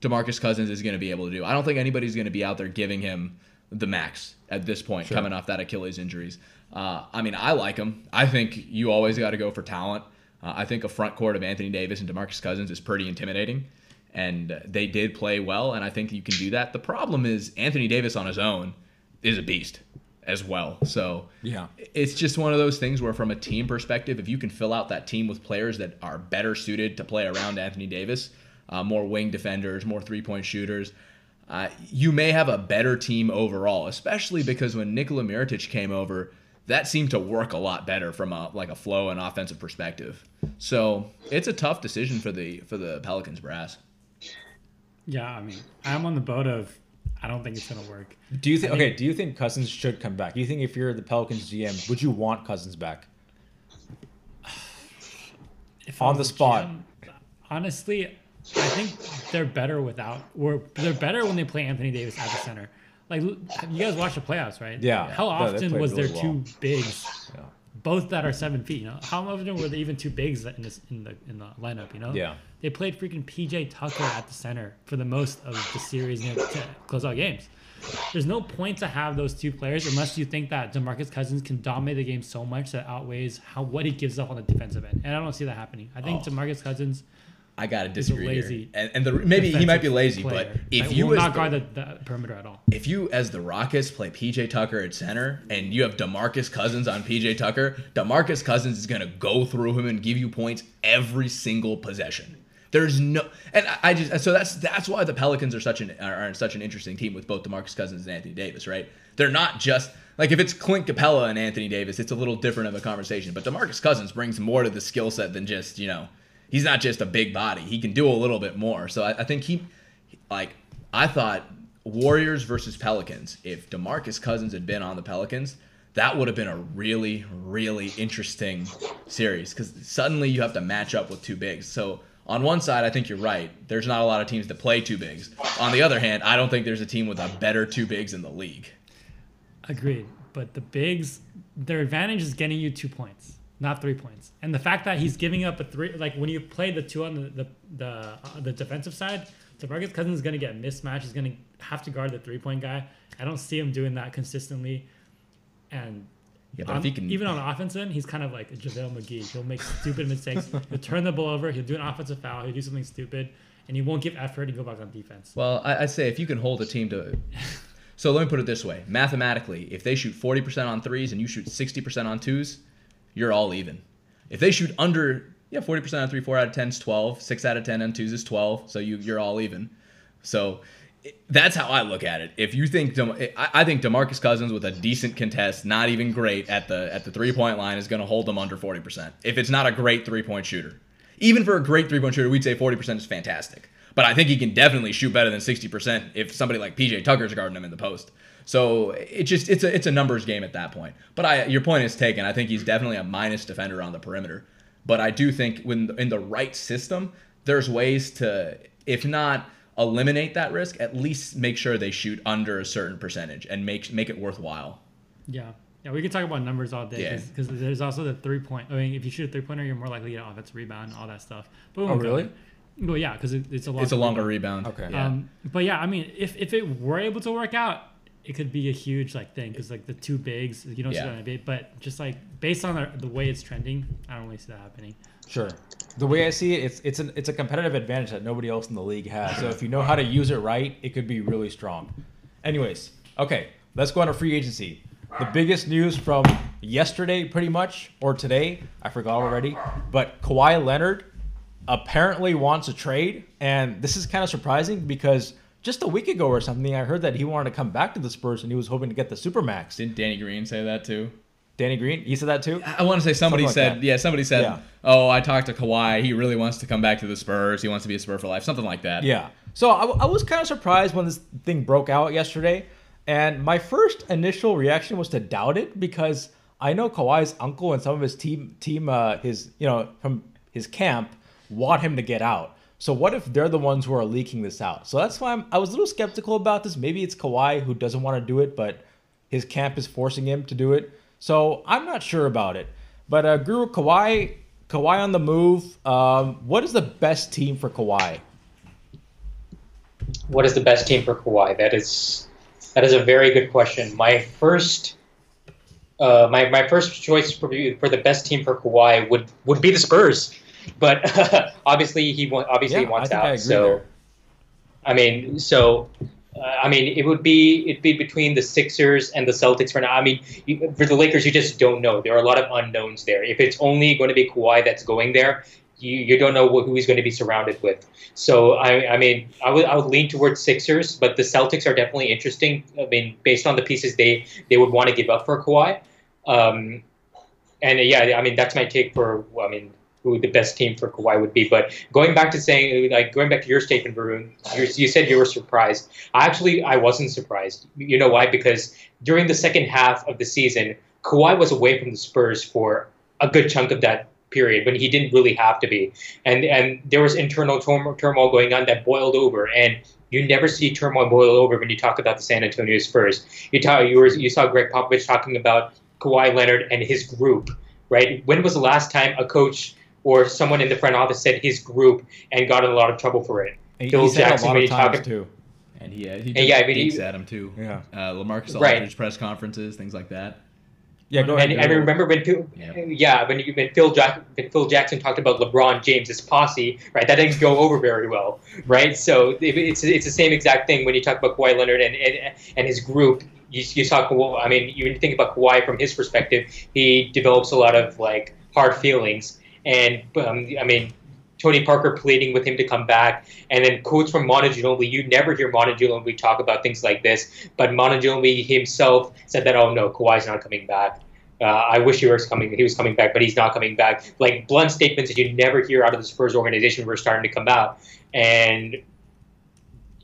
S5: Demarcus Cousins is going to be able to do. I don't think anybody's going to be out there giving him the max at this point, sure. coming off that Achilles injuries. Uh, I mean, I like him. I think you always got to go for talent. Uh, I think a front court of Anthony Davis and DeMarcus Cousins is pretty intimidating, and they did play well, and I think you can do that. The problem is Anthony Davis on his own is a beast as well. So
S2: yeah,
S5: it's just one of those things where, from a team perspective, if you can fill out that team with players that are better suited to play around Anthony Davis, uh, more wing defenders, more three point shooters. Uh, you may have a better team overall, especially because when Nikola Mirotic came over, that seemed to work a lot better from a like a flow and offensive perspective. So it's a tough decision for the for the Pelicans brass.
S3: Yeah, I mean, I'm on the boat of I don't think it's gonna work.
S2: Do you think? Okay, do you think Cousins should come back? Do you think if you're the Pelicans GM, would you want Cousins back? [SIGHS]
S3: If I
S2: On the spot.
S3: GM, honestly, I think they're better without, or they're better when they play Anthony Davis at the center. Like you guys watch the playoffs, right?
S2: Yeah.
S3: How often
S2: played
S3: was there
S2: really
S3: two
S2: well.
S3: bigs,
S2: Yeah.
S3: Both that are seven feet? You know, how often were there even two bigs in this in the in the lineup? You know.
S2: Yeah.
S3: They played freaking PJ Tucker at the center for the most of the series you know, to close out games. There's no point to have those two players unless you think that DeMarcus Cousins can dominate the game so much that outweighs how what he gives up on the defensive end. And I don't see that happening. I think
S5: Oh.
S3: DeMarcus Cousins
S5: I gotta
S3: a
S5: disagree
S3: lazy
S5: here. And, and the, maybe he might be lazy,
S3: player.
S5: but if you
S3: will
S5: as
S3: not
S5: the-
S3: guard the, the perimeter at all.
S5: if you as the Rockets play PJ Tucker at center and you have DeMarcus Cousins on PJ Tucker, DeMarcus Cousins is going to go through him and give you points every single possession. There's no and I- I just so that's that's why the Pelicans are such an are, are such an interesting team with both DeMarcus Cousins and Anthony Davis, right? They're not just like if it's Clint Capela and Anthony Davis, it's a little different of a conversation, but DeMarcus Cousins brings more to the skill set than just, you know, he's not just a big body. He can do a little bit more. So I, I think he like I thought Warriors versus Pelicans. If DeMarcus Cousins had been on the Pelicans, that would have been a really, really interesting series because suddenly you have to match up with two bigs. So on one side, I think you're right. There's not a lot of teams that play two bigs. On the other hand, I don't think there's a team with a better two bigs in the league.
S3: Agreed. But the bigs, their advantage is getting you two points, not three points. And the fact that he's giving up a three, like when you play the two on the the the, uh, the defensive side, DeMarcus Cousins is going to get mismatched. He's going to have to guard the three point guy. I don't see him doing that consistently. And
S5: Yeah,
S3: on-
S5: if he can,
S3: even on offense end, he's kind of like JaVale McGee. He'll make stupid mistakes. [LAUGHS] He'll turn the ball over. He'll do an offensive foul. He'll do something stupid, and he won't give effort and go back on defense.
S5: Well, I, I say if you can hold a team to. [LAUGHS] So let me put it this way: mathematically, if they shoot forty percent on threes and you shoot sixty percent on twos, you're all even. If they shoot under, yeah, forty percent on three, four out of ten is twelve. Six out of ten on twos is twelve. So you you're all even. So that's how I look at it. If you think, Dem- I, I think Demarcus Cousins with a decent contest, not even great at the at the three point line, is going to hold them under forty percent. If it's not a great three point shooter, even for a great three point shooter, we'd say forty percent is fantastic. But I think he can definitely shoot better than sixty percent if somebody like PJ Tucker's guarding him in the post. So it just it's a it's a numbers game at that point. But I your point is taken. I think he's definitely a minus defender on the perimeter. But I do think when in the right system, there's ways to if not eliminate that risk, at least make sure they shoot under a certain percentage and make make it worthwhile.
S3: Yeah. Yeah, we can talk about numbers all day
S5: Yeah.
S3: because there's also the three point. I mean, if you shoot a three pointer, you're more likely to get an offensive rebound and all that stuff. But
S2: Oh, really?
S3: Well, yeah, because it, it's a
S5: It's a longer
S3: rebound.
S5: rebound.
S2: Okay.
S5: Yeah.
S3: Um, but yeah, I mean, if, if it were able to work out, it could be a huge like thing because like the two bigs, you don't see that in a big. But just like based on the, the way it's trending, I don't really see that happening.
S2: Sure. The way I see it, it's it's an it's a competitive advantage that nobody else in the league has. So if you know how to use it right, it could be really strong. Anyways, okay, let's go on to free agency. The biggest news from yesterday, pretty much, or today, I forgot already. But Kawhi Leonard apparently wants a trade, and this is kind of surprising because just a week ago or something, I heard that he wanted to come back to the Spurs and he was hoping to get the supermax.
S5: Didn't Danny Green say that too?
S2: Danny Green, he said that too.
S5: I want to say somebody
S2: like
S5: said,
S2: that.
S5: yeah, somebody said,
S2: Yeah.
S5: oh, I talked to Kawhi. He really wants to come back to the Spurs. He wants to be a Spur for life, something like that.
S2: Yeah. So I, I was kind of surprised when this thing broke out yesterday, and my first initial reaction was to doubt it because I know Kawhi's uncle and some of his team, team, uh, his you know from his camp want him to get out. So what if they're the ones who are leaking this out? So that's why I'm, I was a little skeptical about this. Maybe it's Kawhi who doesn't want to do it, but his camp is forcing him to do it. So I'm not sure about it. But uh, Guru Kawhi, Kawhi on the move. Um, what is the best team for Kawhi?
S4: What is the best team for Kawhi? That is that is a very good question. My first uh, my, my first choice for, for the best team for Kawhi would, would be the Spurs, but [LAUGHS] obviously he wa- obviously he wants out.
S2: I
S4: so
S2: there.
S4: I mean, so uh, I mean, it would be it'd be between the Sixers and the Celtics for now. I mean, you, for the Lakers, you just don't know. There are a lot of unknowns there. If it's only going to be Kawhi that's going there, you, you don't know who he's going to be surrounded with. So I, I mean, I would I would lean towards Sixers, but the Celtics are definitely interesting. I mean, based on the pieces they they would want to give up for Kawhi. Um, and yeah, I mean that's my take for I mean who the best team for Kawhi would be. But going back to saying like going back to your statement, Varun, you, said you were surprised. Actually, I wasn't surprised. You know why? Because during the second half of the season, Kawhi was away from the Spurs for a good chunk of that period when he didn't really have to be, and and there was internal turmoil going on that boiled over, and you never see turmoil boil over when you talk about the San Antonio Spurs. You talk, you, were, you saw Gregg Popovich talking about Kawhi Leonard and his group, right? When was the last time a coach or someone in the front office said his group and got in a lot of trouble for it?
S2: He, Phil he Jackson, when he talked too.
S5: And he, uh, he yeah, I mean, he, at him too.
S2: Yeah, uh,
S5: LaMarcus Aldridge right. press conferences, things like that.
S4: Yeah, go ahead. And, and I remember when Phil, yeah, when, when Phil Jack, when Phil Jackson talked about LeBron James's posse, right? That didn't go [LAUGHS] over very well, right? So it's it's the same exact thing when you talk about Kawhi Leonard and and, and his group. You, you talk, I mean, you think about Kawhi from his perspective, he develops a lot of like hard feelings, and um, I mean, Tony Parker pleading with him to come back, and then quotes from Manu Ginobili. You never hear Manu Ginobili talk about things like this, but Manu Ginobili himself said that, "Oh no, Kawhi's not coming back." Uh, I wish he was coming. He was coming back, but he's not coming back. Like blunt statements that you never hear out of the Spurs organization were starting to come out, and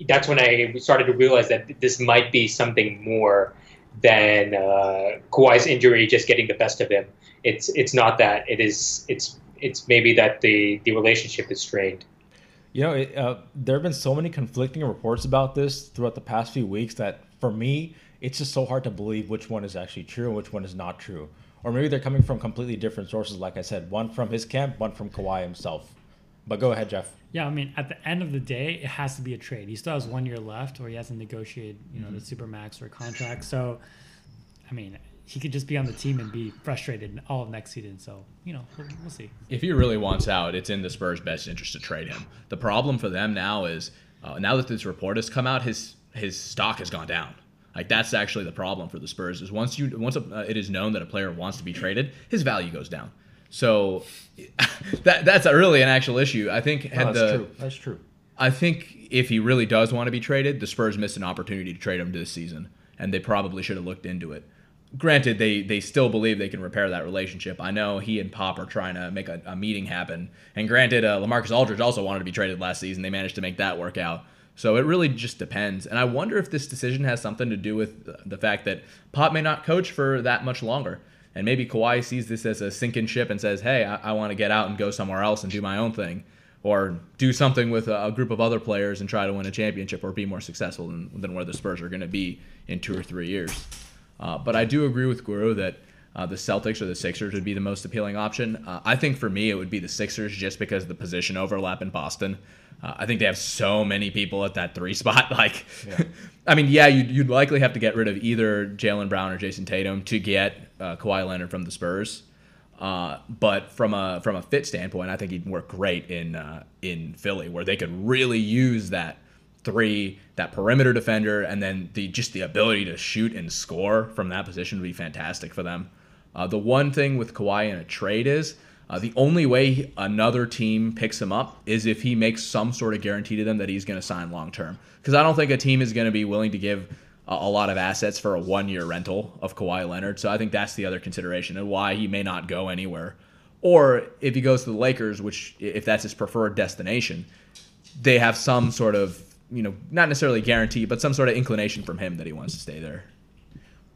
S4: that's when I started to realize that this might be something more than uh, Kawhi's injury just getting the best of him. It's it's not that. It is it's it's maybe that the the relationship is strained.
S2: You know, it, uh, there have been so many conflicting reports about this throughout the past few weeks that for me, it's just so hard to believe which one is actually true and which one is not true. Or maybe they're coming from completely different sources, like I said, one from his camp, one from Kawhi himself. But go ahead, Jeff.
S3: Yeah, I mean, at the end of the day, it has to be a trade. He still has one year left, or he hasn't negotiated, you know, mm-hmm. the super max or contract. So, I mean, he could just be on the team and be frustrated all of next season. So, you know, we'll, we'll, see.
S5: If he really wants out, it's in the Spurs' best interest to trade him. The problem for them now is uh, now that this report has come out, his his stock has gone down. Like that's actually the problem for the Spurs is once you once a, uh, it is known that a player wants to be traded, his value goes down. So [LAUGHS] that that's a really an actual issue. I think
S2: had no, that's the true. that's true.
S5: I think if he really does want to be traded, the Spurs missed an opportunity to trade him this season, and they probably should have looked into it granted, they they still believe they can repair that relationship. I know he and Pop are trying to make a, a meeting happen. And granted, uh, LaMarcus Aldridge also wanted to be traded last season. They managed to make that work out. So it really just depends. And I wonder if this decision has something to do with the fact that Pop may not coach for that much longer. And maybe Kawhi sees this as a sinking ship and says, hey, I, I want to get out and go somewhere else and do my own thing. Or do something with a, a group of other players and try to win a championship or be more successful than, than where the Spurs are going to be in two or three years. Uh, but I do agree with Guru that uh, the Celtics or the Sixers would be the most appealing option. Uh, I think for me, it would be the Sixers just because of the position overlap in Boston. Uh, I think they have so many people at that three [LAUGHS] spot. Like, yeah. I mean, yeah, you'd, you'd, likely have to get rid of either Jaylen Brown or Jayson Tatum to get uh, Kawhi Leonard from the Spurs. Uh, but from a from a fit standpoint, I think he'd work great in uh, in Philly, where they could really use that three, that perimeter defender, and then the just the ability to shoot and score from that position would be fantastic for them. Uh, the one thing with Kawhi in a trade is uh, the only way another team picks him up is if he makes some sort of guarantee to them that he's going to sign long term. Because I don't think a team is going to be willing to give a, a lot of assets for a one year rental of Kawhi Leonard. So I think that's the other consideration and why he may not go anywhere. Or if he goes to the Lakers, which if that's his preferred destination, they have some sort of you know, not necessarily guarantee, but some sort of inclination from him that he wants to stay there.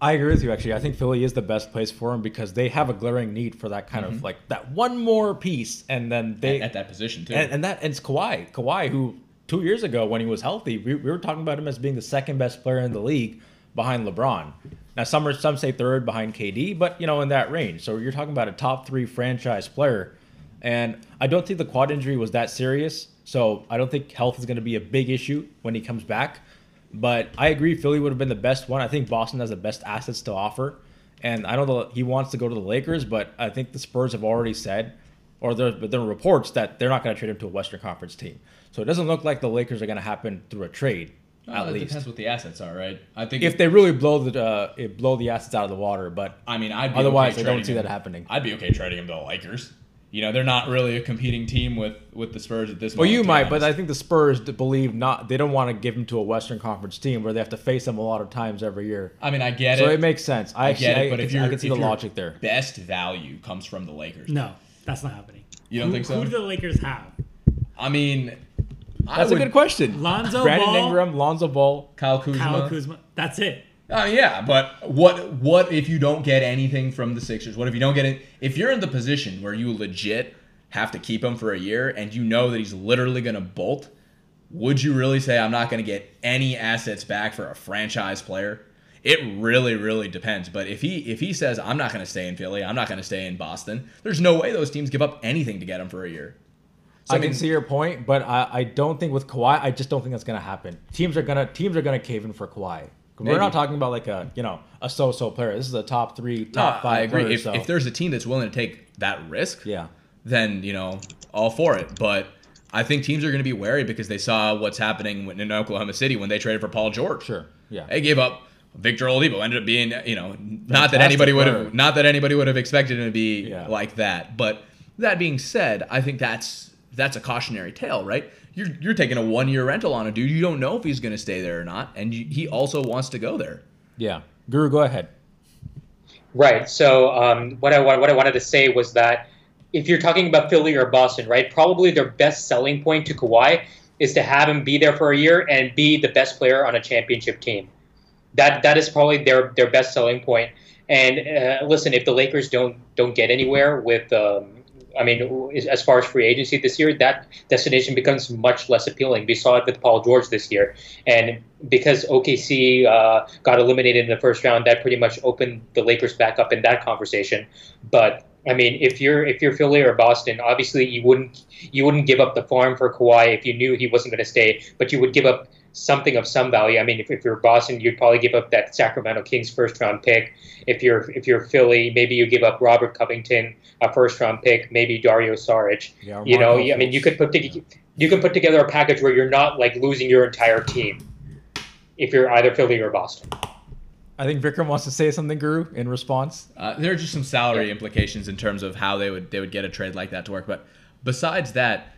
S2: I agree with you. Actually, I think Philly is the best place for him because they have a glaring need for that kind mm-hmm. of like that one more piece, and then they
S5: at, at that position too.
S2: And, and, that and it's Kawhi. Kawhi, who two years ago when he was healthy, we, we were talking about him as being the second best player in the league behind LeBron. Now some are, some say third behind KD, but you know in that range. So you're talking about a top three franchise player, and I don't think the quad injury was that serious. So I don't think health is going to be a big issue when he comes back. But I agree, Philly would have been the best one. I think Boston has the best assets to offer. And I know that he wants to go to the Lakers, but I think the Spurs have already said, or there, there are reports that they're not going to trade him to a Western Conference team. So it doesn't look like the Lakers are going to happen through a trade.
S5: Well, at least depends what the assets are, right?
S2: I think if they really blow the uh, blow the assets out of the water, but
S5: I mean, I'd
S2: otherwise
S5: okay
S2: I don't see him. that happening.
S5: I'd be okay trading him to the Lakers you know they're not really a competing team with with the Spurs at this.
S2: Well, you might, but I think the Spurs believe not. They don't want to give him to a Western Conference team where they have to face them a lot of times every year.
S5: I mean, I get
S2: so
S5: it.
S2: So it makes sense. I, I get it, but I, if I can see the logic there.
S5: Best value comes from the Lakers.
S3: No, that's not happening.
S5: You don't
S3: who,
S5: think so?
S3: Who do the Lakers have?
S5: I mean,
S2: that's a good question.
S3: Lonzo
S2: Brandon
S3: Ball,
S2: Ingram, Lonzo Ball,
S5: Kyle Kuzma.
S3: Kyle Kuzma. That's it.
S5: Uh, yeah, but what what if you don't get anything from the Sixers? What if you don't get it? If you're in the position where you legit have to keep him for a year and you know that he's literally going to bolt, would you really say I'm not going to get any assets back for a franchise player? It really, really depends. But if he if he says I'm not going to stay in Philly, I'm not going to stay in Boston, there's no way those teams give up anything to get him for a year.
S2: So, I, I mean, can see your point, but I, I don't think with Kawhi, I just don't think that's going to happen. Teams are gonna teams are gonna cave in for Kawhi. We're not talking about like a you know a so-so player. This is a top three, top no, five. I agree. Player,
S5: if,
S2: so.
S5: if there's a team that's willing to take that risk,
S2: yeah,
S5: then you know all for it. But I think teams are going to be wary because they saw what's happening in Oklahoma City when they traded for Paul George.
S2: Sure, yeah,
S5: they gave up Victor Oladipo. Ended up being you know not that anybody would have not that anybody would have expected him to be yeah. like that. But that being said, I think that's that's a cautionary tale, right? You're you're taking a one year rental on a dude. You don't know if he's going to stay there or not, and you, he also wants to go there.
S2: Yeah, Guru, go ahead.
S4: Right. So um, what I what I wanted to say was that if you're talking about Philly or Boston, right, probably their best selling point to Kawhi is to have him be there for a year and be the best player on a championship team. That that is probably their their best selling point. And uh, listen, if the Lakers don't don't get anywhere with um, I mean, as far as free agency this year, that destination becomes much less appealing. We saw it with Paul George this year, and because OKC uh, got eliminated in the first round, that pretty much opened the Lakers back up in that conversation. But I mean, if you're if you're Philly or Boston, obviously you wouldn't you wouldn't give up the farm for Kawhi if you knew he wasn't going to stay, but you would give up something of some value. I mean, if, if you're Boston, you'd probably give up that Sacramento Kings first round pick. If you're if you're Philly, maybe you give up Robert Covington, a first round pick, maybe Dario Saric. Yeah, you know, I mean, you could put together, you can put together a package where you're not like losing your entire team if you're either Philly or Boston.
S2: I think Vikram wants to say something, Guru, in response.
S5: Uh, there are just some salary yeah. implications in terms of how they would they would get a trade like that to work. But besides that,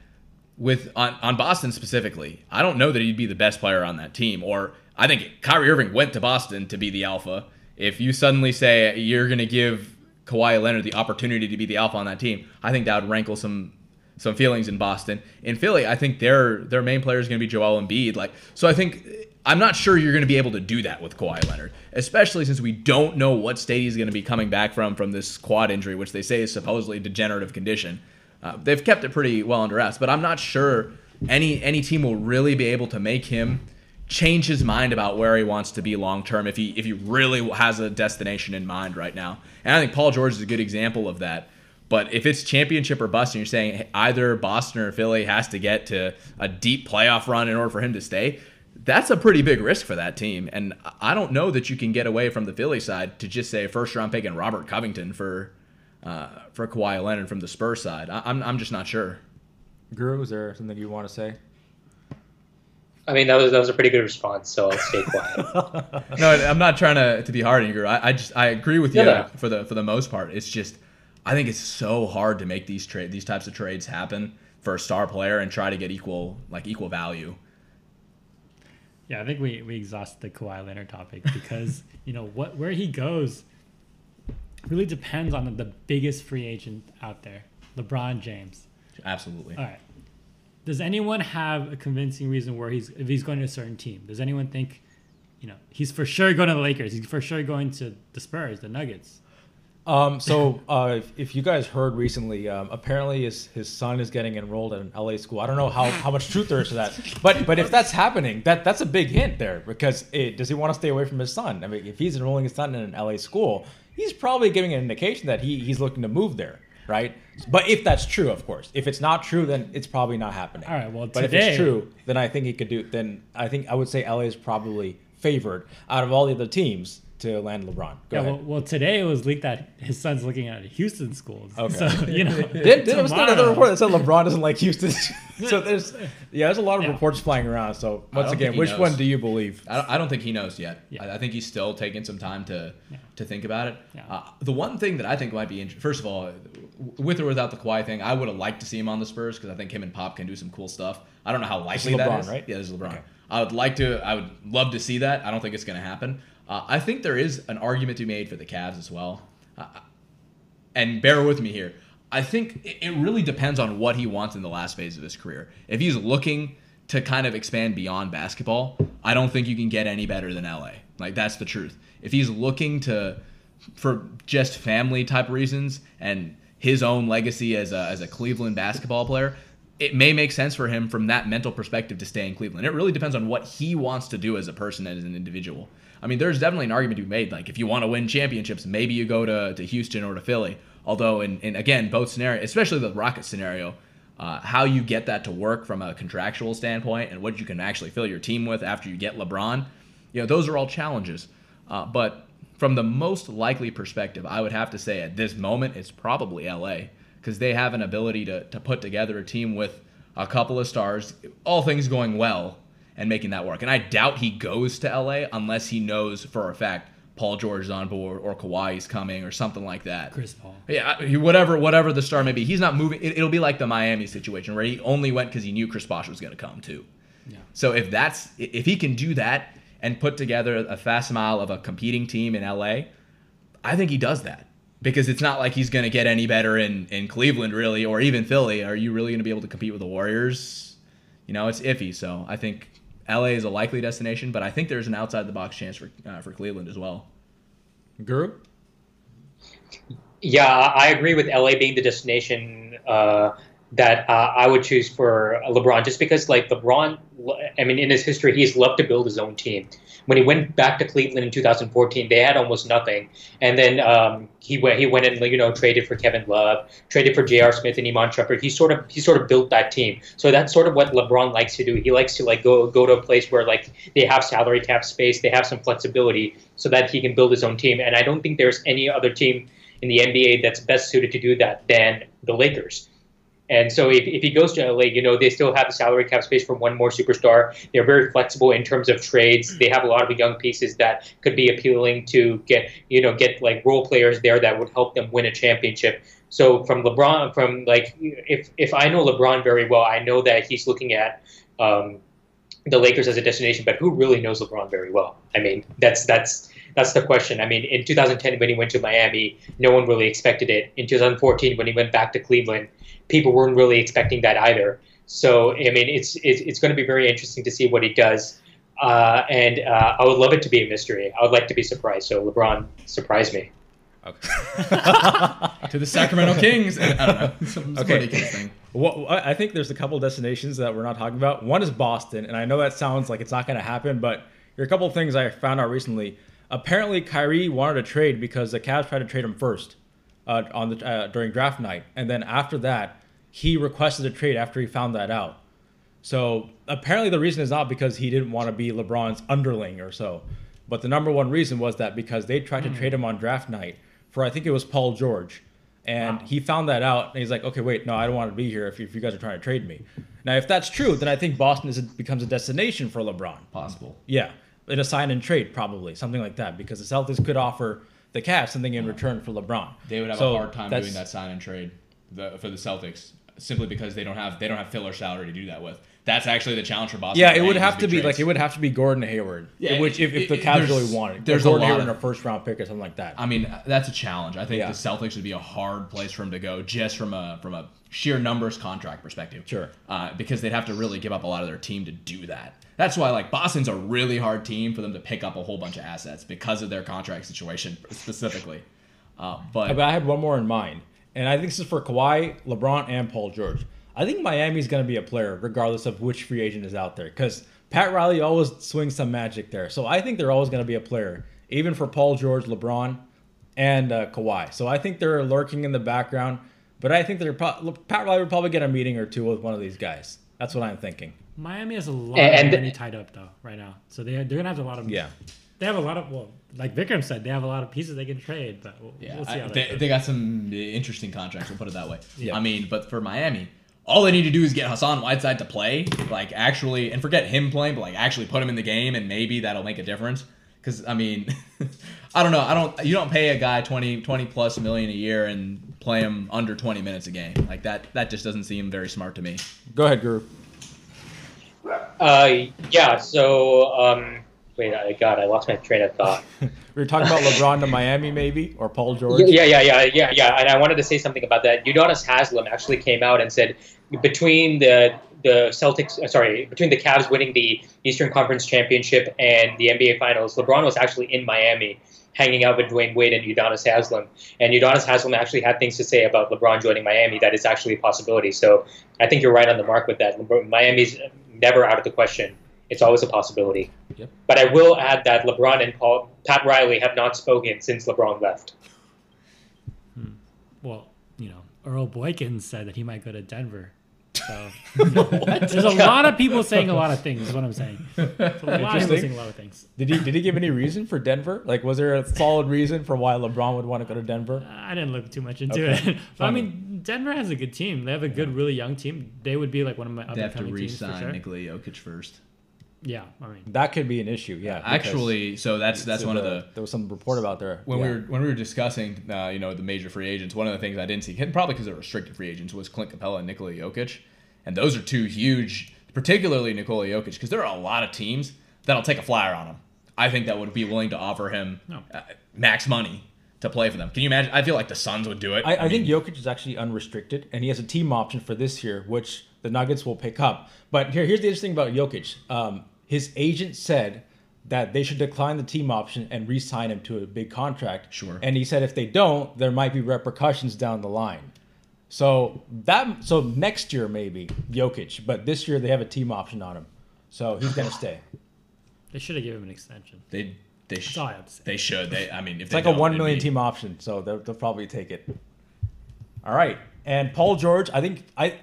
S5: with on, on Boston specifically, I don't know that he'd be the best player on that team. Or I think Kyrie Irving went to Boston to be the alpha. If you suddenly say you're going to give Kawhi Leonard the opportunity to be the alpha on that team, I think that would rankle some some feelings in Boston. In Philly, I think their their main player is going to be Joel Embiid. Like, so I think I'm not sure you're going to be able to do that with Kawhi Leonard, especially since we don't know what state he's going to be coming back from from this quad injury, which they say is supposedly degenerative condition. Uh, they've kept it pretty well under wraps, but I'm not sure any any team will really be able to make him change his mind about where he wants to be long term if he if he really has a destination in mind right now. And I think Paul George is a good example of that. But if it's championship or bust, and you're saying either Boston or Philly has to get to a deep playoff run in order for him to stay, that's a pretty big risk for that team. And I don't know that you can get away from the Philly side to just say first round pick and Robert Covington for uh, for Kawhi Leonard from the Spurs side. I, am I'm, I'm just not sure.
S2: Guru, is there something you want to say?
S4: I mean, that was that was a pretty good response, so I'll stay quiet. [LAUGHS]
S5: no, I'm not trying to, to be hard on you, Guru. I, I just I agree with you no, no. for the for the most part. It's just I think it's so hard to make these trade these types of trades happen for a star player and try to get equal like equal value.
S3: Yeah, I think we, we exhausted the Kawhi Leonard topic because you know what where he goes really depends on the biggest free agent out there, LeBron James.
S5: Absolutely.
S3: All right. Does anyone have a convincing reason where he's if he's going to a certain team? Does anyone think, you know, he's for sure going to the Lakers? He's for sure going to the Spurs, the Nuggets.
S2: Um, so [LAUGHS] uh, if, if, you guys heard recently, um, apparently his, his son is getting enrolled at an LA school. I don't know how, how much truth there is to that, but but if that's happening, that that's a big hint there because it, does he want to stay away from his son? I mean, if he's enrolling his son in an LA school, he's probably giving an indication that he, he's looking to move there, right? But if that's true, of course. If it's not true, then it's probably not happening.
S3: All right. Well,
S2: but
S3: today,
S2: if it's true, then I think he could do. Then I think I would say LA is probably favored out of all the other teams to land LeBron.
S3: Go yeah, well, well, today it was leaked that his son's looking at Houston schools. Okay. So, you know, [LAUGHS]
S2: there, there was another report that said LeBron doesn't like Houston. [LAUGHS] so there's, yeah, there's a lot of yeah. reports flying around. So once again, which knows. one do you believe?
S5: I don't, I don't think he knows yet. Yeah. I, I, think he's still taking some time to yeah. to think about it. Yeah. Uh, the one thing that I think might be interesting, first of all, with or without the Kawhi thing, I would have liked to see him on the Spurs because I think him and Pop can do some cool stuff. I don't know how likely LeBron, that is. Right? Yeah, this is LeBron. Okay. I would like to. I would love to see that. I don't think it's going to happen. Uh, I think there is an argument to be made for the Cavs as well. Uh, and bear with me here. I think it really depends on what he wants in the last phase of his career. If he's looking to kind of expand beyond basketball, I don't think you can get any better than LA. Like that's the truth. If he's looking to for just family type reasons and his own legacy as a, as a Cleveland basketball player, it may make sense for him from that mental perspective to stay in Cleveland. It really depends on what he wants to do as a person and as an individual. I mean, there's definitely an argument to be made. Like, if you want to win championships, maybe you go to, to Houston or to Philly. Although, in, in again, both scenarios, especially the Rocket scenario, uh, how you get that to work from a contractual standpoint and what you can actually fill your team with after you get LeBron, you know, those are all challenges. Uh, but from the most likely perspective, I would have to say at this moment, it's probably LA because they have an ability to, to put together a team with a couple of stars, all things going well, and making that work. And I doubt he goes to LA unless he knows for a fact Paul George is on board or Kawhi is coming or something like that.
S3: Chris Paul.
S5: Yeah, whatever whatever the star may be. He's not moving. It, will be like the Miami situation where he only went because he knew Chris Bosh was going to come too.
S3: Yeah.
S5: So if that's if he can do that and put together a fast mile of a competing team in LA, I think he does that because it's not like he's going to get any better in in Cleveland really or even Philly. Are you really going to be able to compete with the Warriors? You know, it's iffy. So I think LA is a likely destination, but I think there's an outside the box chance for uh, for Cleveland as well.
S2: Guru.
S4: Yeah, I agree with LA being the destination uh, that uh, I would choose for LeBron, just because like LeBron, I mean, in his history, he's loved to build his own team when he went back to Cleveland in 2014, they had almost nothing, and then um, he went he went and you know traded for Kevin Love, traded for J.R. Smith and Iman Shumpert. He sort of he sort of built that team. So that's sort of what LeBron likes to do. He likes to like go go to a place where like they have salary cap space, they have some flexibility, so that he can build his own team. And I don't think there's any other team in the NBA that's best suited to do that than the Lakers. And so if, if he goes to LA, you know, they still have the salary cap space for one more superstar. They're very flexible in terms of trades. They have a lot of young pieces that could be appealing to get, you know, get like role players there that would help them win a championship. So from LeBron, from like, if, if I know LeBron very well, I know that he's looking at um, the Lakers as a destination, but who really knows LeBron very well? I mean, that's, that's, that's the question. I mean, in 2010 when he went to Miami, no one really expected it. In 2014 when he went back to Cleveland, people weren't really expecting that either. So I mean, it's it's, it's going to be very interesting to see what he does. Uh, and uh, I would love it to be a mystery. I would like to be surprised. So LeBron, surprise me.
S5: Okay. [LAUGHS] to the Sacramento Kings. I don't know. [LAUGHS] Some, okay. Thing.
S2: Well, I think there's a couple destinations that we're not talking about. One is Boston, and I know that sounds like it's not going to happen, but there are a couple of things I found out recently. Apparently, Kyrie wanted to trade because the Cavs tried to trade him first uh, on the uh, during draft night, and then after that, he requested a trade after he found that out. So apparently, the reason is not because he didn't want to be LeBron's underling or so, but the number one reason was that because they tried to trade him on draft night for I think it was Paul George, and wow. he found that out, and he's like, okay, wait, no, I don't want to be here if, if you guys are trying to trade me. Now, if that's true, then I think Boston is becomes a destination for LeBron.
S5: Possible.
S2: Yeah in a sign and trade, probably something like that, because the Celtics could offer the Cavs something in return for LeBron.
S5: They would have so a hard time doing that sign and trade the, for the Celtics simply because they don't have they don't have filler salary to do that with. That's actually the challenge for Boston.
S2: Yeah, it would have to be trades. like it would have to be Gordon Hayward. Yeah, which if, if the Cavs really wanted, there's Gordon a Hayward in a first round pick or something like that.
S5: I mean, that's a challenge. I think yeah. the Celtics would be a hard place for him to go just from a from a sheer numbers contract perspective.
S2: Sure,
S5: uh, because they'd have to really give up a lot of their team to do that. That's why like Boston's a really hard team for them to pick up a whole bunch of assets because of their contract situation specifically. Uh, but,
S2: but I had one more in mind, and I think this is for Kawhi, LeBron, and Paul George. I think Miami's going to be a player regardless of which free agent is out there because Pat Riley always swings some magic there. So I think they're always going to be a player, even for Paul George, LeBron, and uh, Kawhi. So I think they're lurking in the background, but I think they're pro- Pat Riley would probably get a meeting or two with one of these guys. That's what I'm thinking.
S3: Miami has a lot and, of money tied up though right now, so they they're gonna have a lot of
S2: yeah.
S3: They have a lot of well, like Vikram said, they have a lot of pieces they can trade, but we'll,
S5: yeah,
S3: we'll see
S5: how I, they, they got some interesting contracts. We'll put it that way. Yeah. I mean, but for Miami, all they need to do is get Hassan Whiteside to play, like actually, and forget him playing, but like actually put him in the game, and maybe that'll make a difference. Because I mean, [LAUGHS] I don't know. I don't. You don't pay a guy 20, 20 plus million a year and play him under twenty minutes a game. Like that. That just doesn't seem very smart to me.
S2: Go ahead, Guru.
S4: Uh, yeah. So um, Wait, I God, I lost my train of thought. [LAUGHS]
S2: we were talking about LeBron to Miami, maybe, or Paul George.
S4: Yeah, yeah, yeah, yeah, yeah. And I wanted to say something about that. Udonis Haslam actually came out and said between the the Celtics, uh, sorry, between the Cavs winning the Eastern Conference Championship and the NBA Finals, LeBron was actually in Miami hanging out with Dwyane Wade and Udonis Haslam. And Udonis Haslam actually had things to say about LeBron joining Miami that is actually a possibility. So I think you're right on the mark with that. Miami's never out of the question. It's always a possibility.
S2: Yep.
S4: But I will add that LeBron and Paul, Pat Riley have not spoken since LeBron left.
S3: Hmm. Well, you know, Earl Boykins said that he might go to Denver. So [LAUGHS] [LAUGHS] there's a lot of people saying a lot of things. Is what I'm saying. [LAUGHS] a lot of people saying a lot of things.
S2: Did he did he give any reason for Denver? Like, was there a solid reason for why LeBron would want to go to Denver?
S3: I didn't look too much into okay. it. but I mean, Denver has a good team. They have a good, really young team. They would be like one of my other
S5: they have to
S3: re-sign
S5: sure. Nikola Jokic first.
S3: Yeah, I mean
S2: that could be an issue. Yeah,
S5: actually, so that's that's one
S2: the,
S5: of the
S2: there was some report about there
S5: when
S2: yeah.
S5: we were when we were discussing uh, you know the major free agents. One of the things I didn't see, probably because they're restricted free agents, was Clint Capela and Nikola Jokic, and those are two huge, particularly Nikola Jokic, because there are a lot of teams that'll take a flyer on him. I think that would be willing to offer him no. uh, max money to play for them. Can you imagine? I feel like the Suns would do it.
S2: I, I, I mean, think Jokic is actually unrestricted, and he has a team option for this year, which the Nuggets will pick up. But here, here's the interesting thing about Jokic. Um, his agent said that they should decline the team option and re-sign him to a big contract.
S5: Sure.
S2: And he said if they don't, there might be repercussions down the line. So that so next year maybe Jokic, but this year they have a team option on him, so he's gonna [SIGHS] stay.
S3: They should have given him an extension.
S5: They they
S3: should.
S5: they should. They I mean if
S2: it's like a one million team option, so they'll, they'll probably take it. All right, and Paul George, I think I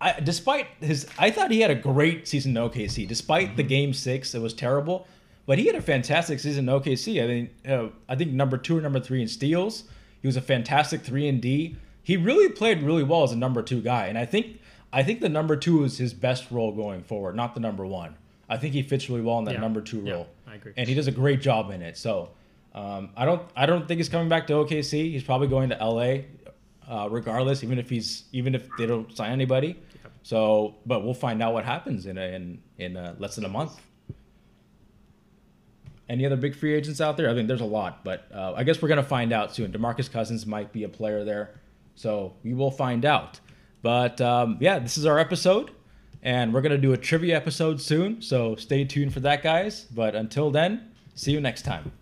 S2: I, despite his, I thought he had a great season in OKC. Despite mm-hmm. the game six, it was terrible, but he had a fantastic season in OKC. I think, uh, I think number two or number three in steals. He was a fantastic three and D. He really played really well as a number two guy, and I think, I think the number two is his best role going forward, not the number one. I think he fits really well in that yeah. number two role.
S3: Yeah, I agree.
S2: And he does a great job in it. So, um, I don't, I don't think he's coming back to OKC. He's probably going to LA, uh, regardless, even if he's, even if they don't sign anybody. So, but we'll find out what happens in a, in in a, less than a month. Any other big free agents out there? I think there's a lot, but uh, I guess we're gonna find out soon. Demarcus Cousins might be a player there, so we will find out. But um, yeah, this is our episode, and we're gonna do a trivia episode soon. So stay tuned for that, guys. But until then, see you next time.